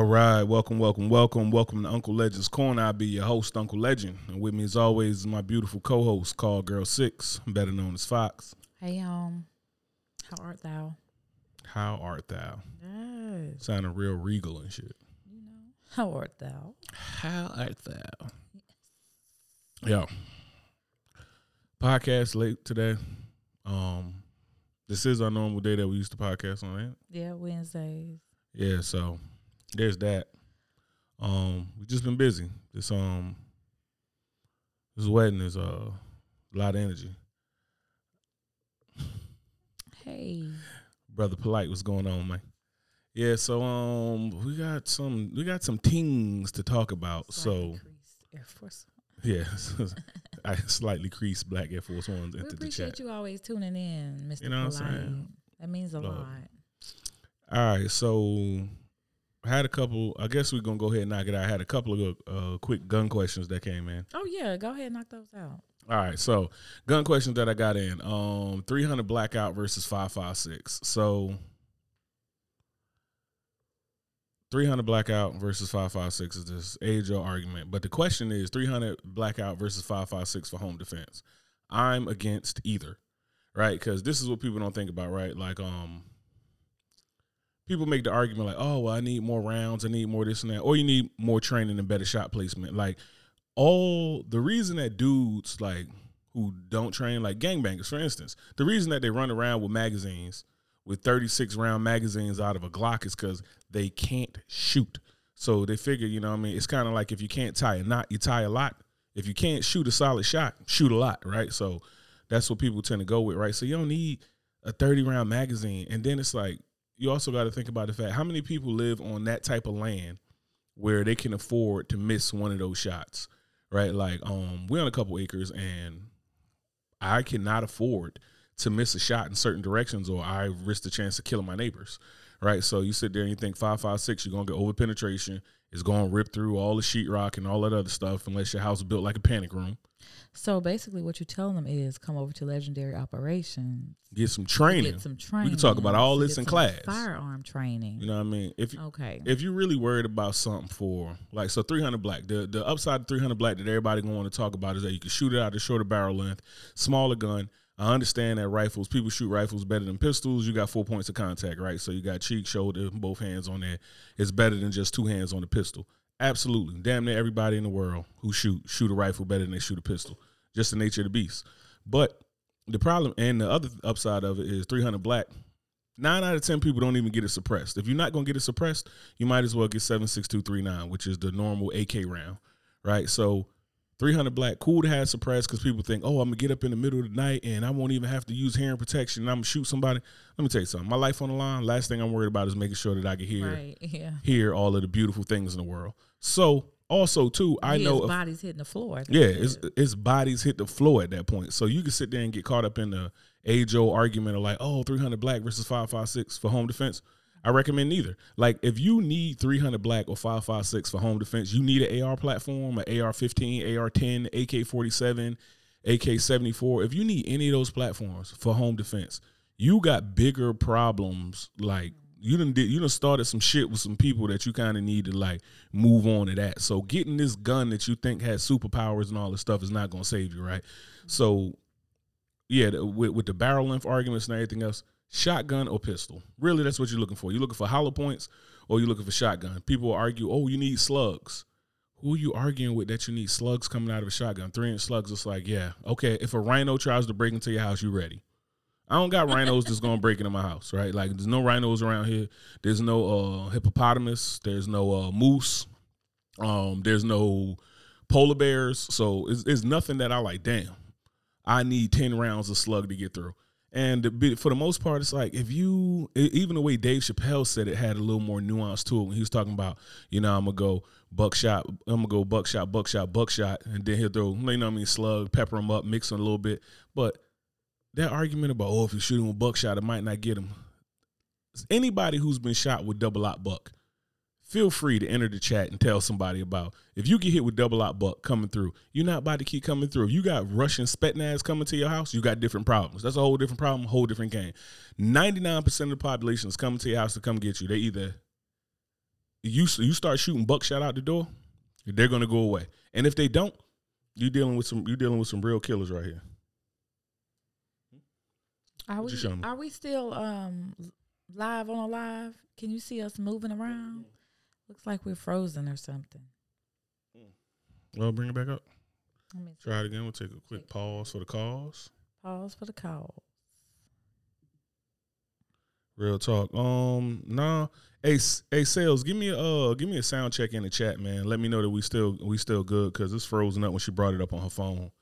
All right, welcome, welcome, welcome, welcome to Uncle Legend's Corner. I'll be your host, Uncle Legend, and with me, as always, is my beautiful co-host, called Girl Six, better known as Fox. Hey, um, how art thou? How art thou? Yes. Sounding real regal and shit. You know, how art thou? How art thou? Yeah. Podcast late today. Um, this is our normal day that we used to podcast on. Right? Yeah, Wednesdays. Yeah, so there's that. Um, we just been busy. This um, this wedding is uh, a lot of energy. Hey. Brother Polite, what's going on, man? Yeah, so um, we got some we got some things to talk about. Slightly So Air Force. yeah, I slightly creased Black Air Force Ones We into the appreciate chat. you always tuning in, Mr. You know what I'm Polite. saying? That means a Love. lot. All right, so had a couple. I guess we're gonna go ahead and knock it out. I had a couple of uh, quick gun questions that came in. Oh yeah, go ahead and knock those out. All right, so gun questions that I got in. Um, three hundred blackout versus five five six. So three hundred blackout versus five five six is this age old argument. But the question is three hundred blackout versus five five six for home defense. I'm against either, right? Because this is what people don't think about, right? Like, um, people make the argument like, oh, well, I need more rounds, I need more this and that, or you need more training and better shot placement. Like, all the reason that dudes like who don't train like gangbangers for instance the reason that they run around with magazines with 36 round magazines out of a glock is because they can't shoot. So they figure you know what i mean it's kind of like if you can't tie a knot you tie a lot. If you can't shoot a solid shot shoot a lot right? So that's what people tend to go with right? So you don't need a 30 round magazine. And then it's like you also got to think about the fact how many people live on that type of land where they can afford to miss one of those shots right? Like, um, we own a couple acres, and I cannot afford to miss a shot in certain directions, or I risk the chance of killing my neighbors, right? So you sit there and you think five five six, you're gonna get over penetration. It's gonna rip through all the sheetrock and all that other stuff, unless your house is built like a panic room. So basically, what you're telling them is come over to Legendary Operations. Get some training. Get some training. We can talk about all this in class. Firearm training. You know what I mean? If okay. if you're really worried about something for like so 300 black the the upside of 300 black that everybody gonna want to talk about is that you can shoot it out a shorter barrel length smaller gun i understand that rifles people shoot rifles better than pistols. You got four points of contact right? So you got cheek shoulder both hands on there. It's better than just two hands on the pistol. Absolutely. Damn near everybody in the world who shoot shoot a rifle better than they shoot a pistol. Just the nature of the beast. But the problem and the other upside of it is 300 black. Nine out of ten people don't even get it suppressed. If you're not gonna get it suppressed, you might as well get seven six two three nine, which is the normal AK round, right? So. 300 black, cool to have suppressed because people think, oh, I'm gonna get up in the middle of the night and I won't even have to use hearing protection. And I'm gonna shoot somebody. Let me tell you something. My life on the line. Last thing I'm worried about is making sure that I can hear Right. Yeah. hear all of the beautiful things in the world. So also too, I His know if- body's hitting the floor. yeah, it's, it's bodies hit the floor at that point. So you can sit there and get caught up in the age old argument of like, oh, 300 black versus 556 for home defense. I recommend neither. Like, if you need 300 black or 556 for home defense, you need an AR platform, an AR 15, AR 10, AK 47, AK 74. If you need any of those platforms for home defense, you got bigger problems. Like, you done did you done started some shit with some people that you kind of need to like move on to that. So getting this gun that you think has superpowers and all this stuff is not gonna save you, right? So yeah, with with the barrel length arguments and everything else, shotgun or pistol. Really, that's what you're looking for. You're looking for hollow points or you're looking for shotgun. People argue, oh, you need slugs. Who are you arguing with that you need slugs coming out of a shotgun? Three inch slugs. It's like, yeah, okay. If a rhino tries to break into your house, you ready. I don't got rhinos that's gonna break into my house, right? Like there's no rhinos around here. There's no uh, hippopotamus. There's no uh, moose. Um, there's no polar bears. So it's, it's nothing that I like. Damn, I need ten rounds of slug to get through. And for the most part, it's like if you even the way Dave Chappelle said it had a little more nuance to it when he was talking about, you know, I'm gonna go buckshot, I'm gonna go buckshot, buckshot, buckshot, and then he'll throw, you know, I mean, slug, pepper them up, mix them a little bit. But that argument about oh, if you shoot him with buckshot, it might not get him. Anybody who's been shot with double out buck, feel free to enter the chat and tell somebody about if you get hit with double out buck coming through, you're not about to keep coming through. If you got Russian Spetsnaz coming to your house, you got different problems. That's a whole different problem, whole different game. 99% of the population is coming to your house to come get you. They either you you start shooting buckshot out the door, they're gonna go away. And if they don't, you're dealing with some you're dealing with some real killers right here. Are we you showing me? are we still um live on a live? Can you see us moving around? Looks like we're frozen or something. Well, bring it back up. Let me Try it again. We'll take a quick pause for the calls. pause for the call. Real talk. Um, nah. Hey, hey, sales. Give me a uh, give me a sound check in the chat, man. Let me know that we still we still good because it's frozen up when she brought it up on her phone.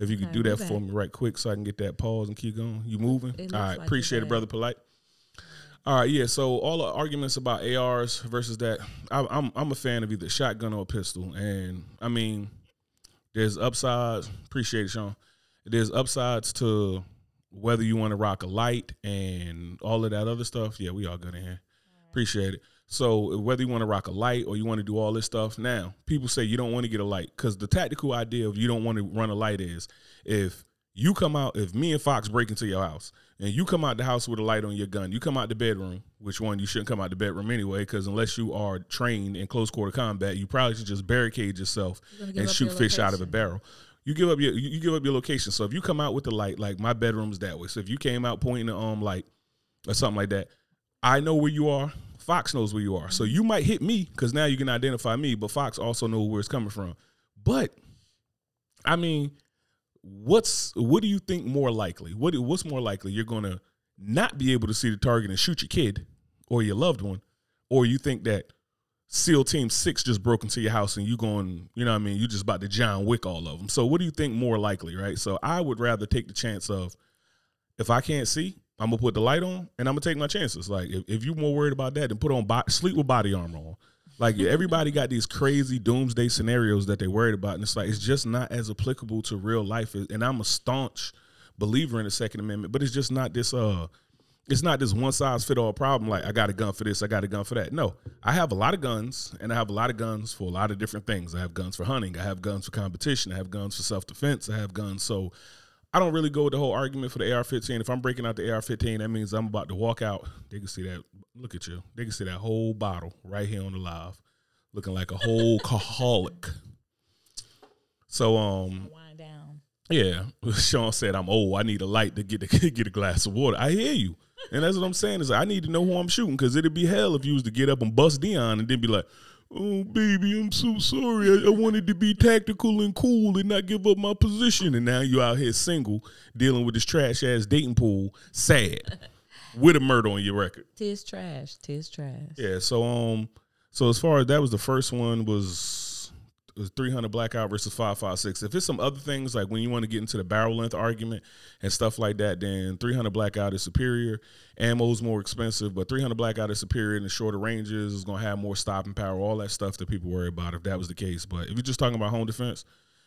If you could Okay, do that for me right quick, so I can get that pause and keep going. You moving? All right, like appreciate it, brother. Polite. All right, yeah. So all the arguments about ARs versus that, I, I'm I'm a fan of either shotgun or pistol, and I mean, there's upsides. Appreciate it, Sean. There's upsides to whether you want to rock a light and all of that other stuff. Yeah, we all good in here. Appreciate it. So whether you want to rock a light or you want to do all this stuff, now people say you don't want to get a light because the tactical idea of you don't want to run a light is if you come out, if me and Fox break into your house and you come out the house with a light on your gun, you come out the bedroom, which one you shouldn't come out the bedroom anyway, because unless you are trained in close quarter combat, you probably should just barricade yourself You're gonna give and shoot your fish out of a barrel. You give up your you you give up your location. So if you come out with the light, like my bedroom's that way. So if you came out pointing the um light or something like that, I know where you are. Fox knows where you are. So you might hit me because now you can identify me, but Fox also knows where it's coming from. But I mean, what's what do you think more likely? What what's more likely? You're gonna not be able to see the target and shoot your kid or your loved one, or you think that SEAL Team Six just broke into your house and you going, you know what I mean? You just about to John Wick all of them. So what do you think more likely, right? So I would rather take the chance of if I can't see, I'm gonna put the light on and I'm gonna take my chances. Like if, if you're more worried about that, then put on bo- sleep with body armor on. Like everybody got these crazy doomsday scenarios that they worried about, and it's like it's just not as applicable to real life. And I'm a staunch believer in the Second Amendment, but it's just not this uh it's not this one size fit all problem. Like I got a gun for this, I got a gun for that. No, I have a lot of guns, and I have a lot of guns for a lot of different things. I have guns for hunting, I have guns for competition, I have guns for self defense, I have guns. So I don't really go with the whole argument for the AR-15. If I'm breaking out the AR-15, that means I'm about to walk out. They can see that. Look at you. They can see that whole bottle right here on the live, looking like a whole alcoholic. So um, Wind down. yeah, Sean said I'm old. I need a light to get a, get a glass of water. I hear you, and that's what I'm saying is I need to know who I'm shooting because it'd be hell if you was to get up and bust Dion and then be like, "Oh baby, I'm so sorry. I, I wanted to be tactical and cool and not give up my position." And now you're out here single, dealing with this trash ass dating pool, sad, with a murder on your record. Tis trash. Tis trash. Yeah. So um, so as far as that was the first one was 300 blackout versus 556. If it's some other things like when you want to get into the barrel length argument and stuff like that, then 300 blackout is superior. Ammo is more expensive, but 300 blackout is superior in the shorter ranges. Going to have more stopping power, all that stuff that people worry about if that was the case. But if you're just talking about home defense,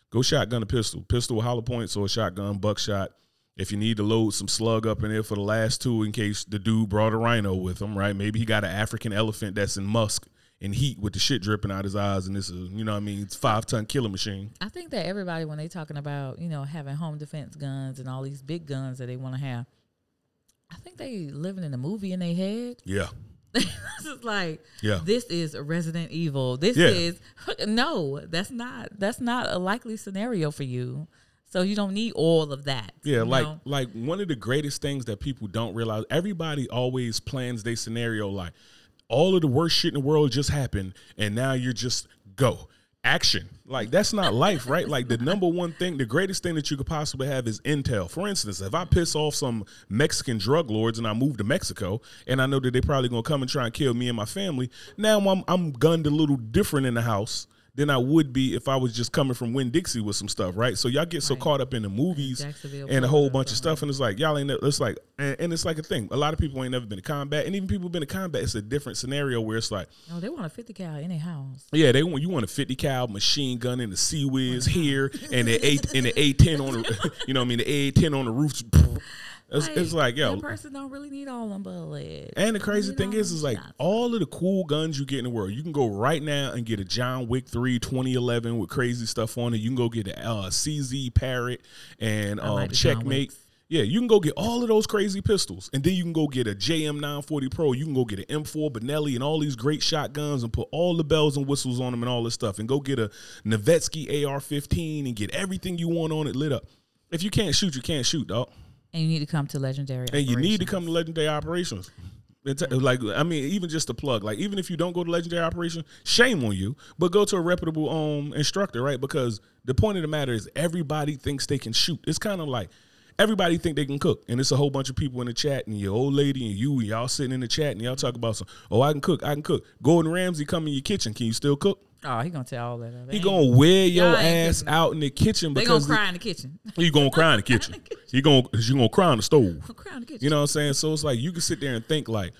go shotgun a pistol, pistol with hollow points or a shotgun buckshot. If you need to load some slug up in there for the last two, in case the dude brought a rhino with him, right? Maybe he got an African elephant that's in musk and heat with the shit dripping out his eyes, and this is, you know, what I mean, it's five ton killer machine. I think that everybody, when they talking about you know having home defense guns and all these big guns that they want to have, I think they living in a movie in their head. Yeah, this is like yeah, this is Resident Evil. This Yeah. is no, that's not that's not a likely scenario for you. So you don't need all of that. yeah. Like, know? like one of the greatest things that people don't realize. Everybody always plans their scenario like all of the worst shit in the world just happened, and now you're just go action. Like that's not life, right? Like the number one thing, the greatest thing that you could possibly have is intel. For instance, if I piss off some Mexican drug lords and I move to Mexico, and I know that they're probably gonna come and try and kill me and my family, now I'm I'm gunned a little different in the house than I would be if I was just coming from Winn Dixie with some stuff, right? So y'all get so Right. caught up in the movies and a whole bunch of stuff, and it's like y'all ain't. It's like, and, and it's like a thing. A lot of people ain't never been to combat, and even people been to combat, it's a different scenario where it's like, No, they want a 50 cal in their house. yeah, they want you want a fifty cal machine gun in the Sea Whiz here, and the A and the A ten on the, you know, what I mean the A ten on the roof. It's, it's like yo, person don't really need all them bullets. and the crazy thing is, is like shots. all of the cool guns you get in the world, you can go right now and get a John Wick 3 2011 with crazy stuff on it. You can go get a uh, CZ Parrot and um, like Checkmate. Yeah, you can go get all of those crazy pistols, and then you can go get a JM 940 Pro. You can go get an M4 Benelli and all these great shotguns, and put all the bells and whistles on them and all this stuff, and go get a Noveske AR-15 and get everything you want on it lit up. If you can't shoot, you can't shoot, dog. And you need to come to legendary. And you need to come to Legendary Operations. It's like I mean, even just a plug. Like even if you don't go to Legendary Operation, shame on you. But go to a reputable um instructor, right? Because the point of the matter is everybody thinks they can shoot. It's kind of like everybody think they can cook, and it's a whole bunch of people in the chat, and your old lady and you, and y'all sitting in the chat, and y'all talk about some. Oh, I can cook. I can cook. Gordon Ramsay come in your kitchen. Can you still cook? Oh, he gonna tell all that. They He gonna wear your Y'all ain't ass cooking. out in the kitchen They gonna because cry in the kitchen. he gonna cry in the kitchen. He gonna you gonna cry in the stove. cry in the kitchen. You know what I'm saying? So it's like you can sit there and think like,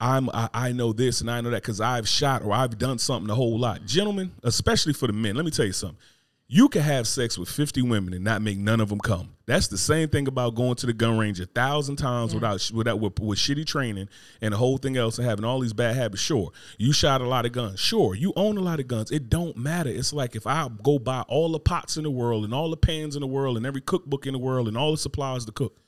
I'm I, I know this and I know that because I've shot or I've done something a whole lot. Gentlemen, especially for the men, let me tell you something. You can have sex with 50 women and not make none of them come. That's the same thing about going to the gun range a thousand times Yeah. without without with, with shitty training and the whole thing else and having all these bad habits. Sure, you shot a lot of guns. Sure, you own a lot of guns. It don't matter. It's like if I go buy all the pots in the world and all the pans in the world and every cookbook in the world and all the supplies to cook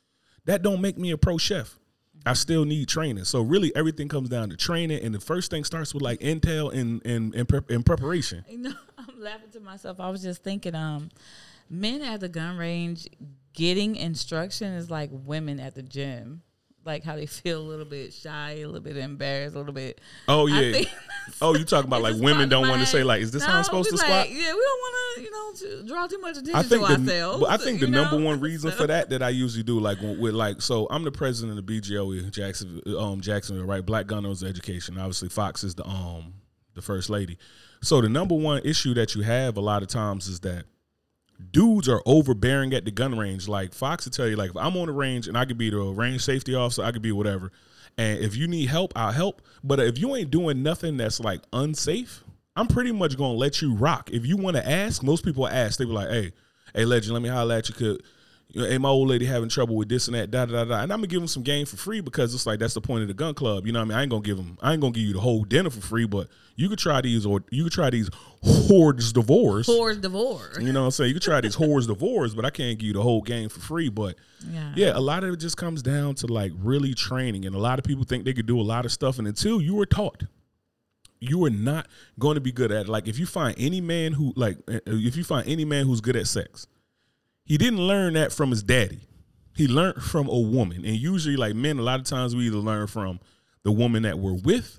that don't make me a pro chef. I still need training. So really, everything comes down to training, and the first thing starts with like intel and and and, prep, and preparation. You know, laughing to myself. I was just thinking, um, men at the gun range getting instruction is like women at the gym. Like how they feel a little bit shy, a little bit embarrassed, a little bit. Oh yeah. Oh, you talking about like women don't want to say like, is this how I'm supposed to like, squat? Yeah, we don't want to, you know, to draw too much attention I think to the, ourselves. I think the you number one reason So- for that that I usually do like with like so I'm the president of BGOE Jackson, um Jacksonville right Black Gun Owners Education obviously Fox is the um the first lady so the number one issue that you have a lot of times is that dudes are overbearing at the gun range like Fox will tell you like if I'm on the range and I could be the range safety officer I could be whatever and if you need help I'll help but if you ain't doing nothing that's like unsafe I'm pretty much gonna let you rock. If you want to ask, most people ask. They be like, "Hey, hey, legend, let me holler at you. Could, you know, hey, my old lady having trouble with this and that, da da da da." And I'm gonna give them some game for free because it's like that's the point of the gun club. You know what I mean? I ain't gonna give them. I ain't gonna give you the whole dinner for free, but you could try these or you could try these hordes divorce. Whores divorce. You know what I'm saying? You could try these hordes divorce, but I can't give you the whole game for free. But Yeah. yeah, a lot of it just comes down to like really training, and a lot of people think they could do a lot of stuff, and until you were taught, you are not going to be good at it. Like if you find any man who like uh, if you find any man who's good at sex, he didn't learn that from his daddy. He learned from a woman, and usually like men, a lot of times we either learn from the woman that we're with.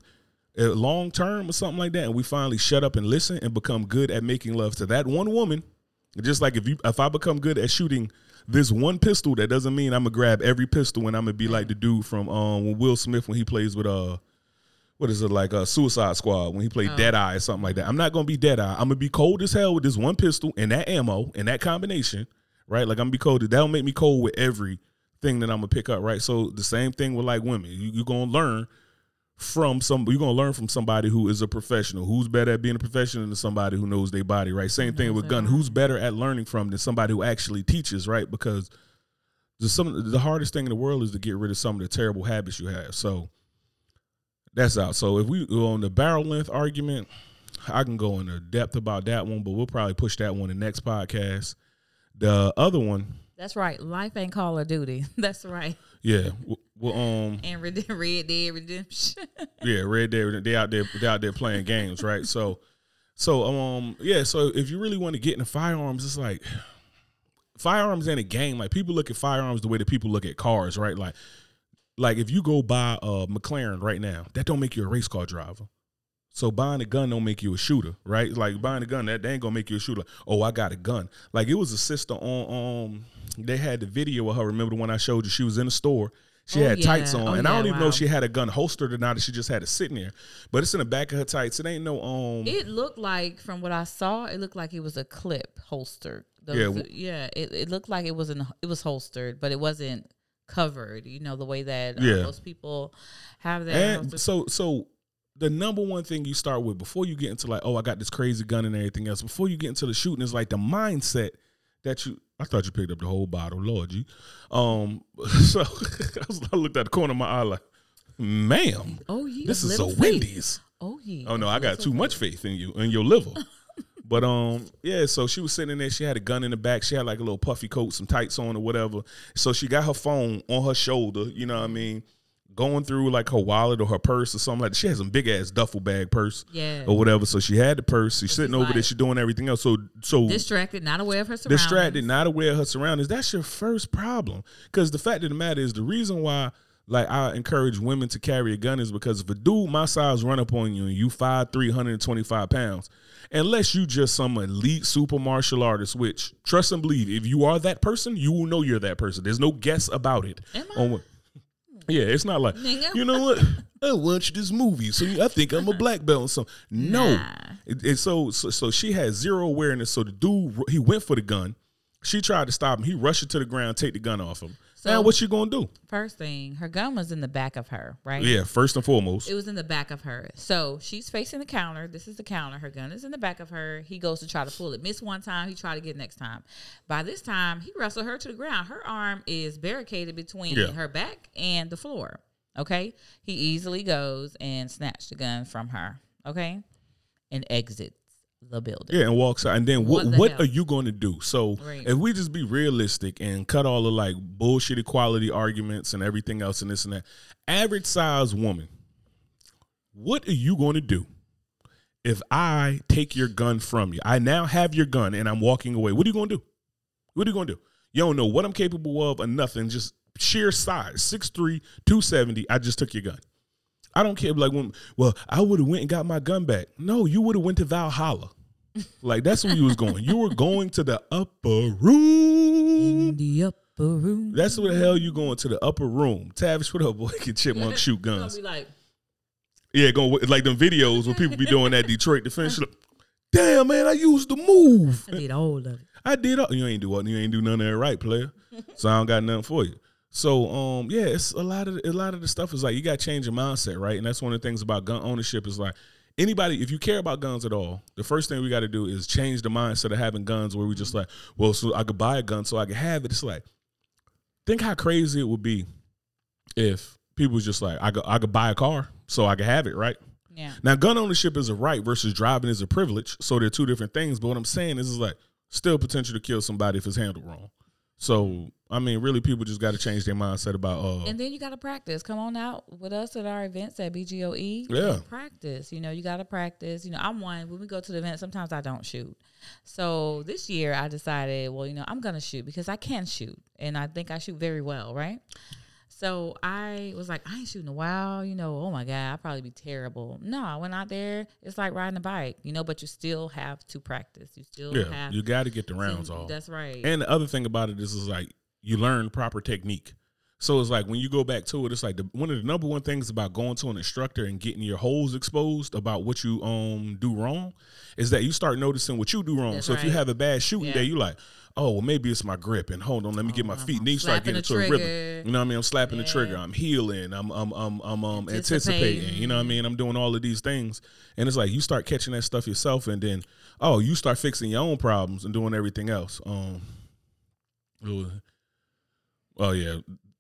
uh, Long term or something like that, and we finally shut up and listen and become good at making love to that one woman. Just like if you, if I become good at shooting this one pistol, that doesn't mean I'm gonna grab every pistol and I'm gonna be like the dude from um Will Smith when he plays with uh what is it like a Suicide Squad when he played Oh. Dead Eye or something like that. I'm not gonna be Dead Eye. I'm gonna be cold as hell with this one pistol and that ammo and that combination, right? Like I'm gonna be cold. That'll make me cold with every thing that I'm gonna pick up, right? So the same thing with like women. You, you're gonna learn from some. You're gonna learn from somebody who is a professional. Who's better at being a professional than somebody who knows their body, right? Same thing with gun. Who's better at learning from than somebody who actually teaches, right? Because the some the hardest thing in the world is to get rid of some of the terrible habits you have. So that's out. So if we go on the barrel length argument, I can go into depth about that one, but we'll probably push that one in the next podcast. The other one, That's right. Life ain't Call of Duty. That's right. yeah, well, um, And Red, Red Dead Redemption. yeah, Red Dead, they out there, they out there playing games, right? So, so um, yeah, so if you really want to get into firearms, it's like firearms ain't a game. Like people look at firearms the way that people look at cars, right? Like, like if you go buy a McLaren right now, that don't make you a race car driver. So buying a gun don't make you a shooter, right? Like buying a gun that, that ain't gonna make you a shooter. Oh, I got a gun. Like it was a sister on um they had the video of her. Remember the one I showed you? She was in the store. She Oh, had tights on, Oh, and I don't even know if she had a gun holstered or not. She just had it sitting there, but it's in the back of her tights. It ain't no um. It looked like, from what I saw, it looked like it was a clip holstered. Those- Yeah, w- yeah. It, it looked like it was an it was holstered, but it wasn't covered. You know the way that uh, Yeah. most people have that. and so so the number one thing you start with before you get into like oh I got this crazy gun and everything else before you get into the shooting is like the mindset that you I thought you picked up the whole bottle Lord you um so I, was, I looked at the corner of my eye like ma'am oh yeah, this is a faith. Wendy's Oh yeah. oh no I got too much faith. in you in your liver But um, yeah. So she was sitting in there. She had a gun in the back. She had like a little puffy coat, some tights on or whatever. So she got her phone on her shoulder. You know what I mean? Going through like her wallet or her purse or something like that. She has some big ass duffel bag purse. Yeah. Or whatever. So she had the purse. She's sitting over there. like- She's doing everything else. So so Distracted, not aware of her surroundings. distracted, not aware of her surroundings. That's your first problem. Because the fact of the matter is, the reason why, like, I encourage women to carry a gun is because if a dude my size run up on you and you five three hundred and twenty five pounds, unless you just some elite super martial artist, which trust and believe, if you are that person, you will know you're that person. There's no guess about it. Am I? On yeah, it's not like Nigga. you know what I watched this movie, so I think I'm a black belt. or something. no, Nah. it, it- so, so so she had zero awareness. So the dude he went for the gun. She tried to stop him. He rushed her to the ground, take the gun off him. Now So- what you gonna do? First thing, her gun was in the back of her, right? Yeah, first and foremost. It was in the back of her. So she's facing the counter. This is the counter. Her gun is in the back of her. He goes to try to pull it. Miss one time. He tried to get next time. By this time, he wrestled her to the ground. Her arm is barricaded between Yeah. her back and the floor. Okay. He easily goes and snatched the gun from her. Okay. And exits the building. Yeah, and walks out. And then what What what, the hell? are you going to do? So Right. if we just be realistic and cut all the like bullshit equality arguments and everything else and this and that, average size woman, what are you going to do if I take your gun from you? I now have your gun and I'm walking away. What are you going to do? What are you going to do? You don't know what I'm capable of or nothing. Just sheer size, 6'3", 270. I just took your gun. I don't care. Like when, well, I would have went and got my gun back. No, you would have went to Valhalla. Like that's where you was going. You were going to the upper room. In the upper room. That's where the hell you going to the upper room. Tavish, what up, boy? Can chipmunk shoot guns? be like, Yeah, going like them videos where people be doing that Detroit defense. Like, Damn, man, I used the move. I did all of it. I did. All, you ain't do what you ain't do none of that right, player. So I don't got nothing for you. So um, yeah, it's a lot of a lot of the stuff is like you got to change your mindset, right? And that's one of the things about gun ownership is like anybody if you care about guns at all, the first thing we got to do is change the mindset of having guns where we just like, well, so I could buy a gun so I could have it. It's like, think how crazy it would be if people was just like, I could I could buy a car so I could have it, right? Yeah. Now, gun ownership is a right versus driving is a privilege. So they're two different things. But what I'm saying is, is like still potential to kill somebody if it's handled wrong. So I mean, really, people just got to change their mindset about. Uh, And then you got to practice. Come on out with us at our events at BGOE. Yeah. Practice. You know, you got to practice. You know, I'm one. When we go to the event, sometimes I don't shoot. So this year I decided, well, you know, I'm going to shoot because I can shoot. And I think I shoot very well, right? So I was like, I ain't shooting a while. You know, oh my God, I'd probably be terrible. No, I went out there. It's like riding a bike, you know, but you still have to practice. You still yeah, have you got to get the to- rounds off. That's right. And the other thing about it is, is like you learn proper technique. So it's like when you go back to it, it's like the, one of the number one things about going to an instructor and getting your holes exposed about what you um do wrong is that you start noticing what you do wrong. That's so if you have a bad shooting Yeah. day, you like, oh well, maybe it's my grip, and hold on, let me get my feet. I'm And you start getting into a rhythm. You know what I mean? I'm slapping the trigger. I'm healing. I'm I'm I'm I'm um, Anticipating. anticipating. You know what I mean? I'm doing all of these things, and it's like you start catching that stuff yourself, and then oh, you start fixing your own problems and doing everything else. Um. Oh, oh yeah,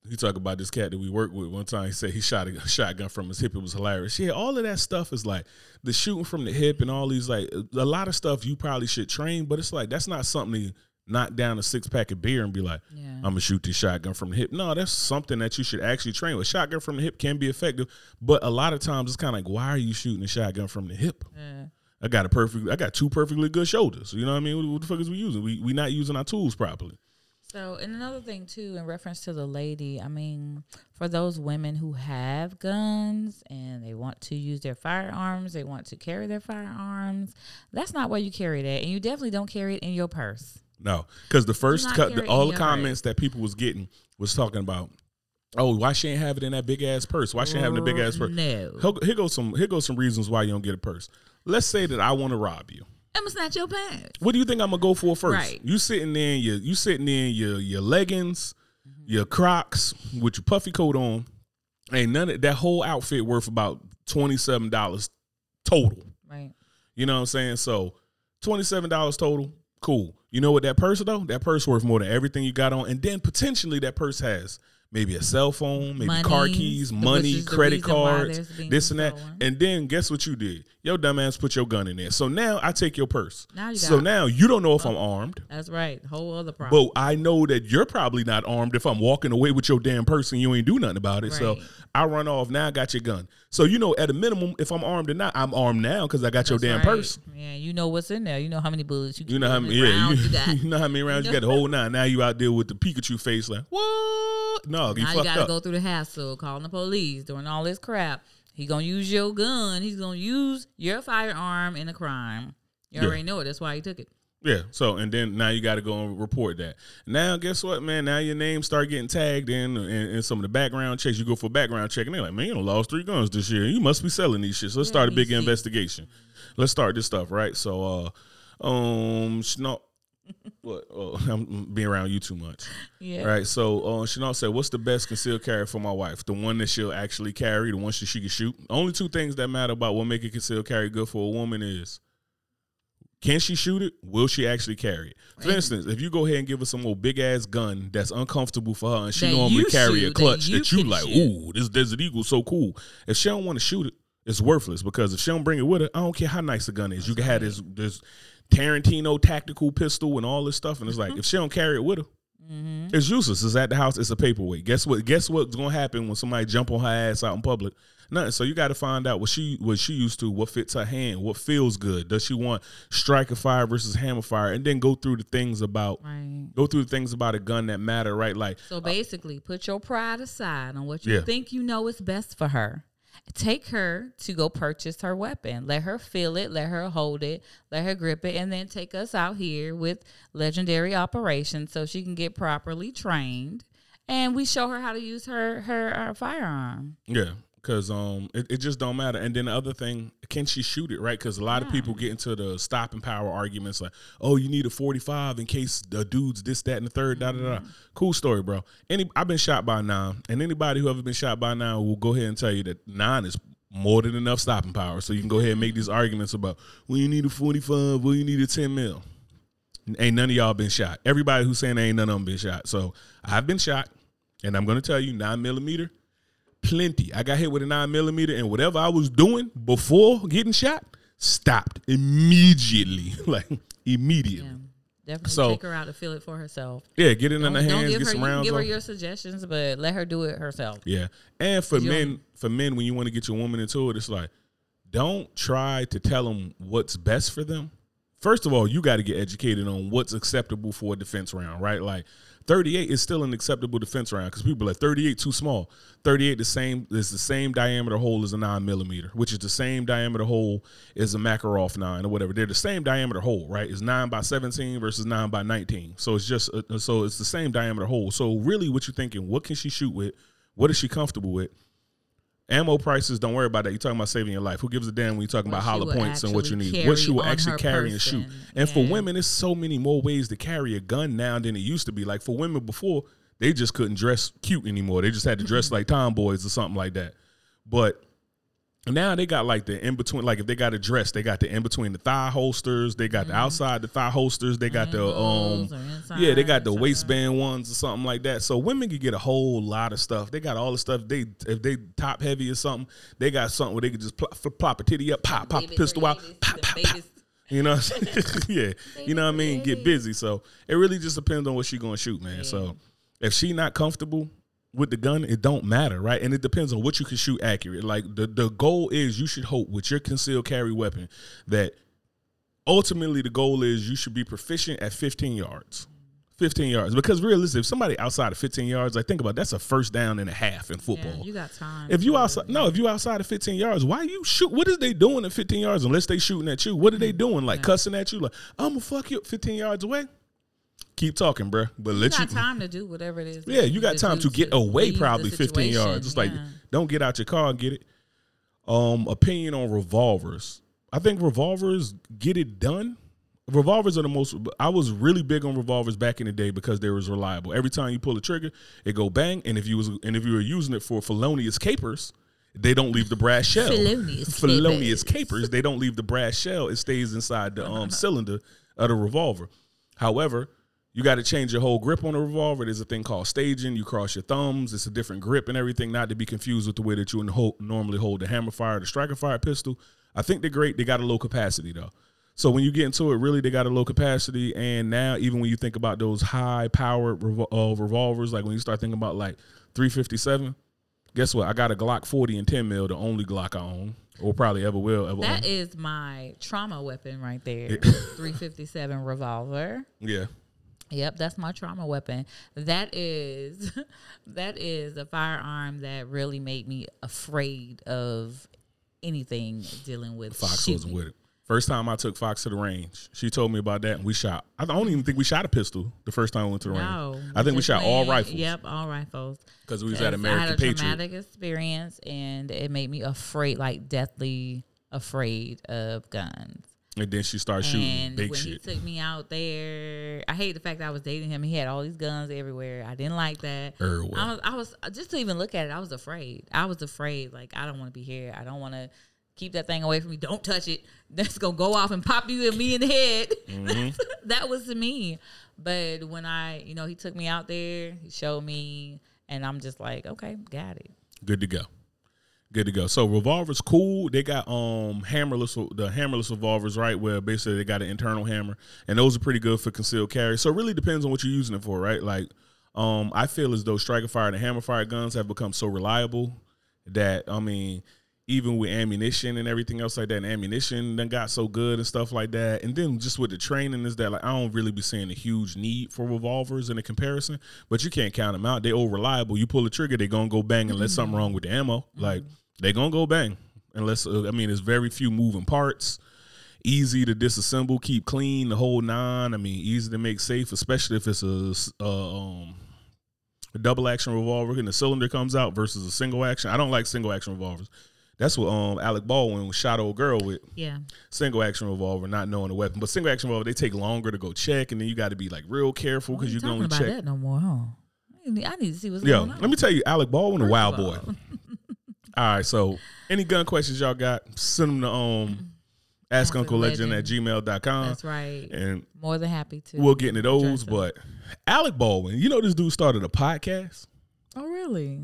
he talked about this cat that we worked with one time. He said he shot a shotgun from his hip. It was hilarious. Yeah, all of that stuff is like the shooting from the hip and all these like a lot of stuff you probably should train, but it's like that's not something to knock down a six pack of beer and be like, Yeah. I'm gonna shoot this shotgun from the hip. No, that's something that you should actually train with. Shotgun from the hip can be effective, but a lot of times it's kind of like, why are you shooting a shotgun from the hip? Yeah. I got a perfect, I got two perfectly good shoulders. You know what I mean? What, what the fuck is we using? We we not using our tools properly. So, and another thing too, in reference to the lady, I mean, for those women who have guns and they want to use their firearms, they want to carry their firearms, that's not where you carry that, and you definitely don't carry it in your purse. No, because the first cut, the, all the comments that people was getting was talking about, oh, why she ain't have it in that big ass purse? Why she ain't having a big ass purse? Oh, no, Here, goes some here goes some reasons why you don't get a purse. Let's say that I want to rob you. I'm gonna snatch your pants. What do you think I'm gonna go for first? Right. You sitting there in your you sitting there in your your leggings, mm-hmm. your Crocs with your puffy coat on. Ain't none of that whole outfit worth about twenty seven dollars total. Right. You know what I'm saying? So twenty seven dollars total, cool. You know what that purse though? That purse worth more than everything you got on, and then potentially that purse has maybe a cell phone, maybe Monies, car keys, money, credit cards, this and that. stolen. And then guess what you did? Your dumb ass put your gun in there. So now I take your purse. Now you so now you don't know if I'm oh, armed. That's right. Whole other problem. But I know that you're probably not armed if I'm walking away with your damn purse and you ain't do nothing about it. So I run off. Now I got your gun. So you know, at a minimum, if I'm armed or not, I'm armed now because I got your damn right. purse. Yeah, you know what's in there. You know how many bullets you. You know how many? Yeah, rounds you, you got. you know how many rounds you got the whole nine. Now you out there with the Pikachu face, like what? No, you now you gotta up. go through the hassle, calling the police, doing all this crap. He gonna use your gun. He's gonna use your firearm in a crime. You Yeah. already know it. That's why he took it. Yeah. So and then now you got to go and report that. Now guess what, man? Now your name start getting tagged in and, some of the background checks. You go for a background check and they're like, man, you done lost three guns this year. You must be selling these shit. So let's Let start a big investigation. Let's start this stuff, right? So, uh, um, Schnapp, what? Oh, I'm being around you too much. Yeah. Right. So uh, Chanel said, "What's the best concealed carry for my wife? The one that she'll actually carry, the one that she can shoot. Only two things that matter about what make a concealed carry good for a woman is." Can she shoot it? Will she actually carry it? For Right. instance, if you go ahead and give her some old big ass gun that's uncomfortable for her, and she That normally carry a shoot, that clutch you that you like, shoot. ooh, this Desert Eagle so cool. If she don't want to shoot it, it's worthless because if she don't bring it with her, I don't care how nice the gun is. you can have this this Tarantino tactical pistol and all this stuff, and it's Mm-hmm. like if she don't carry it with her, it's useless. It's at the house. It's a paperweight. Guess what? Guess what's gonna happen when somebody jump on her ass out in public? Nothing. So you got to find out what she what she used to, what fits her hand, what feels good. Does she want striker fire versus hammer fire, and then go through the things about Right. go through the things about a gun that matter, right? Like So uh, basically, put your pride aside on what you Yeah. think you know is best for her. Take her to go purchase her weapon. Let her feel it. Let her hold it. Let her grip it, and then take us out here with legendary operations so she can get properly trained, and we show her how to use her her, her firearm. Yeah, because um, it, it just don't matter. And then the other thing, can she shoot it right? Because a lot of people get into the stopping power arguments, like, oh, you need a forty five in case the dude's this, that, and the third. Da da da. Cool story, bro. Any, I've been shot by nine, and anybody who ever been shot by nine will go ahead and tell you that nine is more than enough stopping power. So you can go ahead and make these arguments about, well, you need a forty five, well, you need a ten mil. Ain't none of y'all been shot. Everybody who's saying ain't none of them been shot. So I've been shot, and I'm gonna tell you, nine millimeter, plenty. I got hit with a nine millimeter, and whatever I was doing before getting shot stopped immediately, like immediately. Yeah, definitely So- take her out to feel it for herself. Yeah, get it in don't hands, give get her, some rounds. give her your suggestions, but let her do it herself. Yeah, and for men, for men, when you want to get your woman into it, it's like, don't try to tell them what's best for them. First of all, you got to get educated on what's acceptable for a defense round, right? Like, 38 is still an acceptable defense round because people are like 38 too small. 38 the same is the same diameter hole as a nine millimeter, which is the same diameter hole as a Makarov nine or whatever. They're the same diameter hole, right? It's nine by 17 versus nine by 19. So it's just uh, so it's the same diameter hole. So really, what you're thinking? What can she shoot with? What is she comfortable with? Ammo prices, don't worry about that. You're talking about saving your life. Who gives a damn when you're talking What about hollow points and what you need? What she will actually carry and shoot. person. And for women, there's so many more ways to carry a gun now than it used to be. Like for women before, they just couldn't dress cute anymore. They just had to dress like tomboys or something like that. But now they got like the in between, like if they got a dress, they got the in between the thigh holsters, they got the outside the thigh holsters, they got the um Angles or inside, yeah, they got the waistband ones or something like that. So women can get a whole lot of stuff. They got all the stuff. They if they top heavy or something, they got something where they can just plop, plop a titty up, pop, pop a Baby pistol out, pop, pop, pop. You know, yeah. You know what I mean? Get busy. So it really just depends on what she gonna shoot, man. So if she not comfortable with the gun, it don't matter, right? And it depends on what you can shoot accurate. Like the the goal is you should hope with your concealed carry weapon that ultimately the goal is you should be proficient at 15 yards. 15 yards. Because realistically, if somebody outside of 15 yards, like think about it, that's a first down and a half in football. Yeah, you got time. If you outside, no, if you outside of 15 yards, why you shoot? What is they doing at 15 yards? Unless they shooting at you, what are they mm-hmm. doing? Like cussing at you? Like I'm gonna fuck you 15 yards away. Keep talking, bruh. But you let got you. time to do whatever it is. Yeah, you got time do to get away probably 15 yards. situation. It's like don't get out your car and get it. Um, opinion on revolvers. I think revolvers get it done. Revolvers are the most. I was really big on revolvers back in the day because they was reliable. Every time you pull a trigger, it go bang. And if you was and if you were using it for felonious capers, they don't leave the brass shell. Felonious felonious capers. capers. They don't leave the brass shell. It stays inside the um cylinder of the revolver. However, You got to change your whole grip on a revolver. There's a thing called staging. You cross your thumbs. It's a different grip and everything, not to be confused with the way that you normally hold the hammer fire, the striker fire pistol. I think they're great. They got a low capacity though. So when you get into it, really, they got a low capacity. And now, even when you think about those high powered revol- uh, revolvers, like when you start thinking about like 357, guess what? I got a Glock 40 and 10 mil, the only Glock I own, or probably ever will ever. That own. is my trauma weapon right there. 357 revolver. Yeah. Yep, that's my trauma weapon. That is that is a firearm that really made me afraid of anything dealing with Fox shooting. wasn't with it. First time I took Fox to the range, she told me about that, and we shot. I don't even think we shot a pistol the first time we went to the No, range. I think we shot all rifles. Yep, all rifles. because we was at American I had a Patriot. traumatic experience, and it made me afraid, like deathly afraid of guns. And then she started shooting and big when shit. he took me out there, I hate the fact that I was dating him. He had all these guns everywhere. I didn't like that. Everywhere. I was, I was just to even look at it. I was afraid. I was afraid. Like I don't want to be here. I don't want to keep that thing away from me. Don't touch it. That's gonna go off and pop you and me in the head. Mm-hmm. that was to me. But when I, you know, he took me out there, he showed me, and I'm just like, okay, got it. Good to go. Good to go. So revolvers cool. They got um hammerless the hammerless revolvers, right? Where basically they got an internal hammer, and those are pretty good for concealed carry. So it really depends on what you're using it for, right? Like, um, I feel as though striker fire and hammer fire guns have become so reliable that I mean, even with ammunition and everything else like that, and ammunition then got so good and stuff like that. And then just with the training is that like I don't really be seeing a huge need for revolvers in a comparison, but you can't count them out. They all reliable. You pull the trigger, they gonna go bang unless something wrong with the ammo. Like they gonna go bang unless uh, I mean, it's very few moving parts. Easy to disassemble, keep clean, the whole nine. I mean, easy to make safe, especially if it's a, uh, um, a double action revolver and the cylinder comes out versus a single action. I don't like single action revolvers. That's what um Alec Baldwin shot old girl with Yeah. single action revolver, not knowing the weapon. But single action revolver, they take longer to go check, and then you got to be like real careful because you you can talking only about check. that no more, huh? I need, I need to see what's Yo, going on. Yeah, let me tell you, Alec Baldwin, a wild boy. all. Right, so any gun questions y'all got, send them to um ask Ask Uncle Legend at gmail.com. That's right. And More than happy to. we'll get into those. But Alec Baldwin, you know this dude started a podcast. oh, really?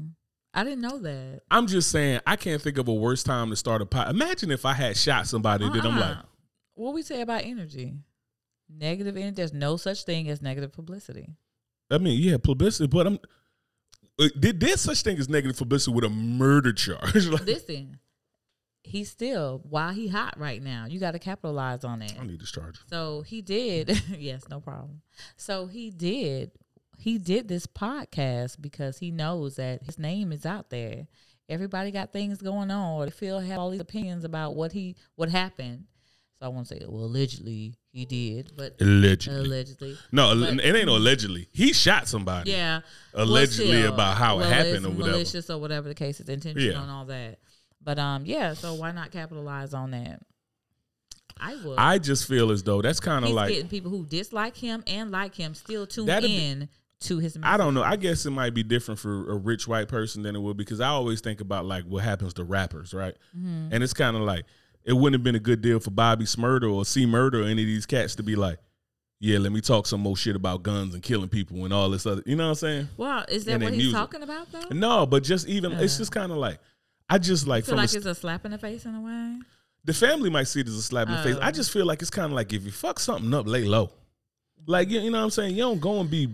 I didn't know that. I'm just saying, I can't think of a worse time to start a pot. Imagine if I had shot somebody that I'm like, Uh-uh. what we say about energy? Negative energy. There's no such thing as negative publicity. I mean, yeah, publicity, but I'm. uh, Did there's such thing as negative publicity with a murder charge? like, Listen, he's still while he hot right now. You got to capitalize on that. I need this charger. So he did. yes, no problem. So he did. He did this podcast because he knows that his name is out there. Everybody got things going on. They feel have all these opinions about what he what happened. So I won't say well allegedly he did, but Allegedly. allegedly. no, but- it ain't no allegedly. He shot somebody. Yeah. Allegedly still, about how it happened or whatever. Malicious or whatever the case is, intentional Yeah. and all that. But um, yeah. So why not capitalize on that? I would. I just feel as though that's kind of like getting people who dislike him and like him still tune That'd be- in to his. I don't know. I guess it might be different for a rich white person than it would because I always think about like what happens to rappers, right? Mm-hmm. And it's kind of like it wouldn't have been a good deal for Bobby Shmurda or C Murder or any of these cats to be like, yeah, let me talk some more shit about guns and killing people and all this other. You know what I'm saying? Well, is that and what he's music. talking about though? No, but just even it's Uh. just kind of like I just like feel like the, it's a slap in the face in a way. the family might see it as a slap in the face. Oh. I just feel like it's kind of like if you fuck something up, lay low. Like you, you know what I'm saying? You don't go and be,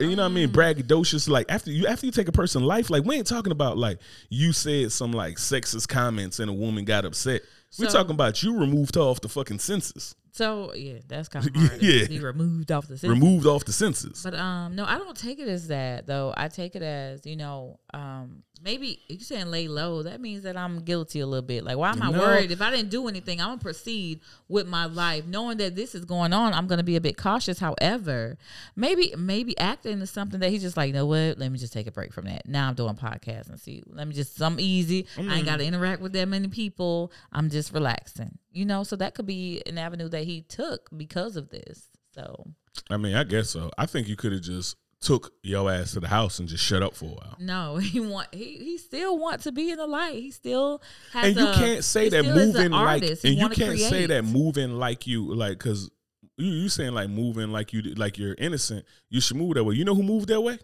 you know what I mean, braggadocious. Like after you after you take a person's life, like we ain't talking about like you said some like sexist comments and a woman got upset. we So- talking about you removed her off the fucking census, So yeah, that's kind of hard. Yeah. be removed off the system. removed off the census. But um, no, I don't take it as that though. I take it as you know, um, maybe you're saying lay low, that means that I'm guilty a little bit. Like, why am I No. worried? If I didn't do anything, I'm gonna proceed with my life, knowing that this is going on. I'm gonna be a bit cautious. However, maybe maybe acting is something that he's just like, you know what? Let me just take a break from that. Now I'm doing podcasts and see. Let me just some easy. I ain't got to mm. interact with that many people. I'm just relaxing. You know, so that could be an avenue that he took because of this. So I mean, I guess so. I think you could have just took your ass to the house and just shut up for a while. No, he want he he still want to be in the light. He still has and you a- can't say that moving like artist. And you can't say create. that moving like you like because you you saying like moving like you like you're innocent. You should move that way. You know who moved that way?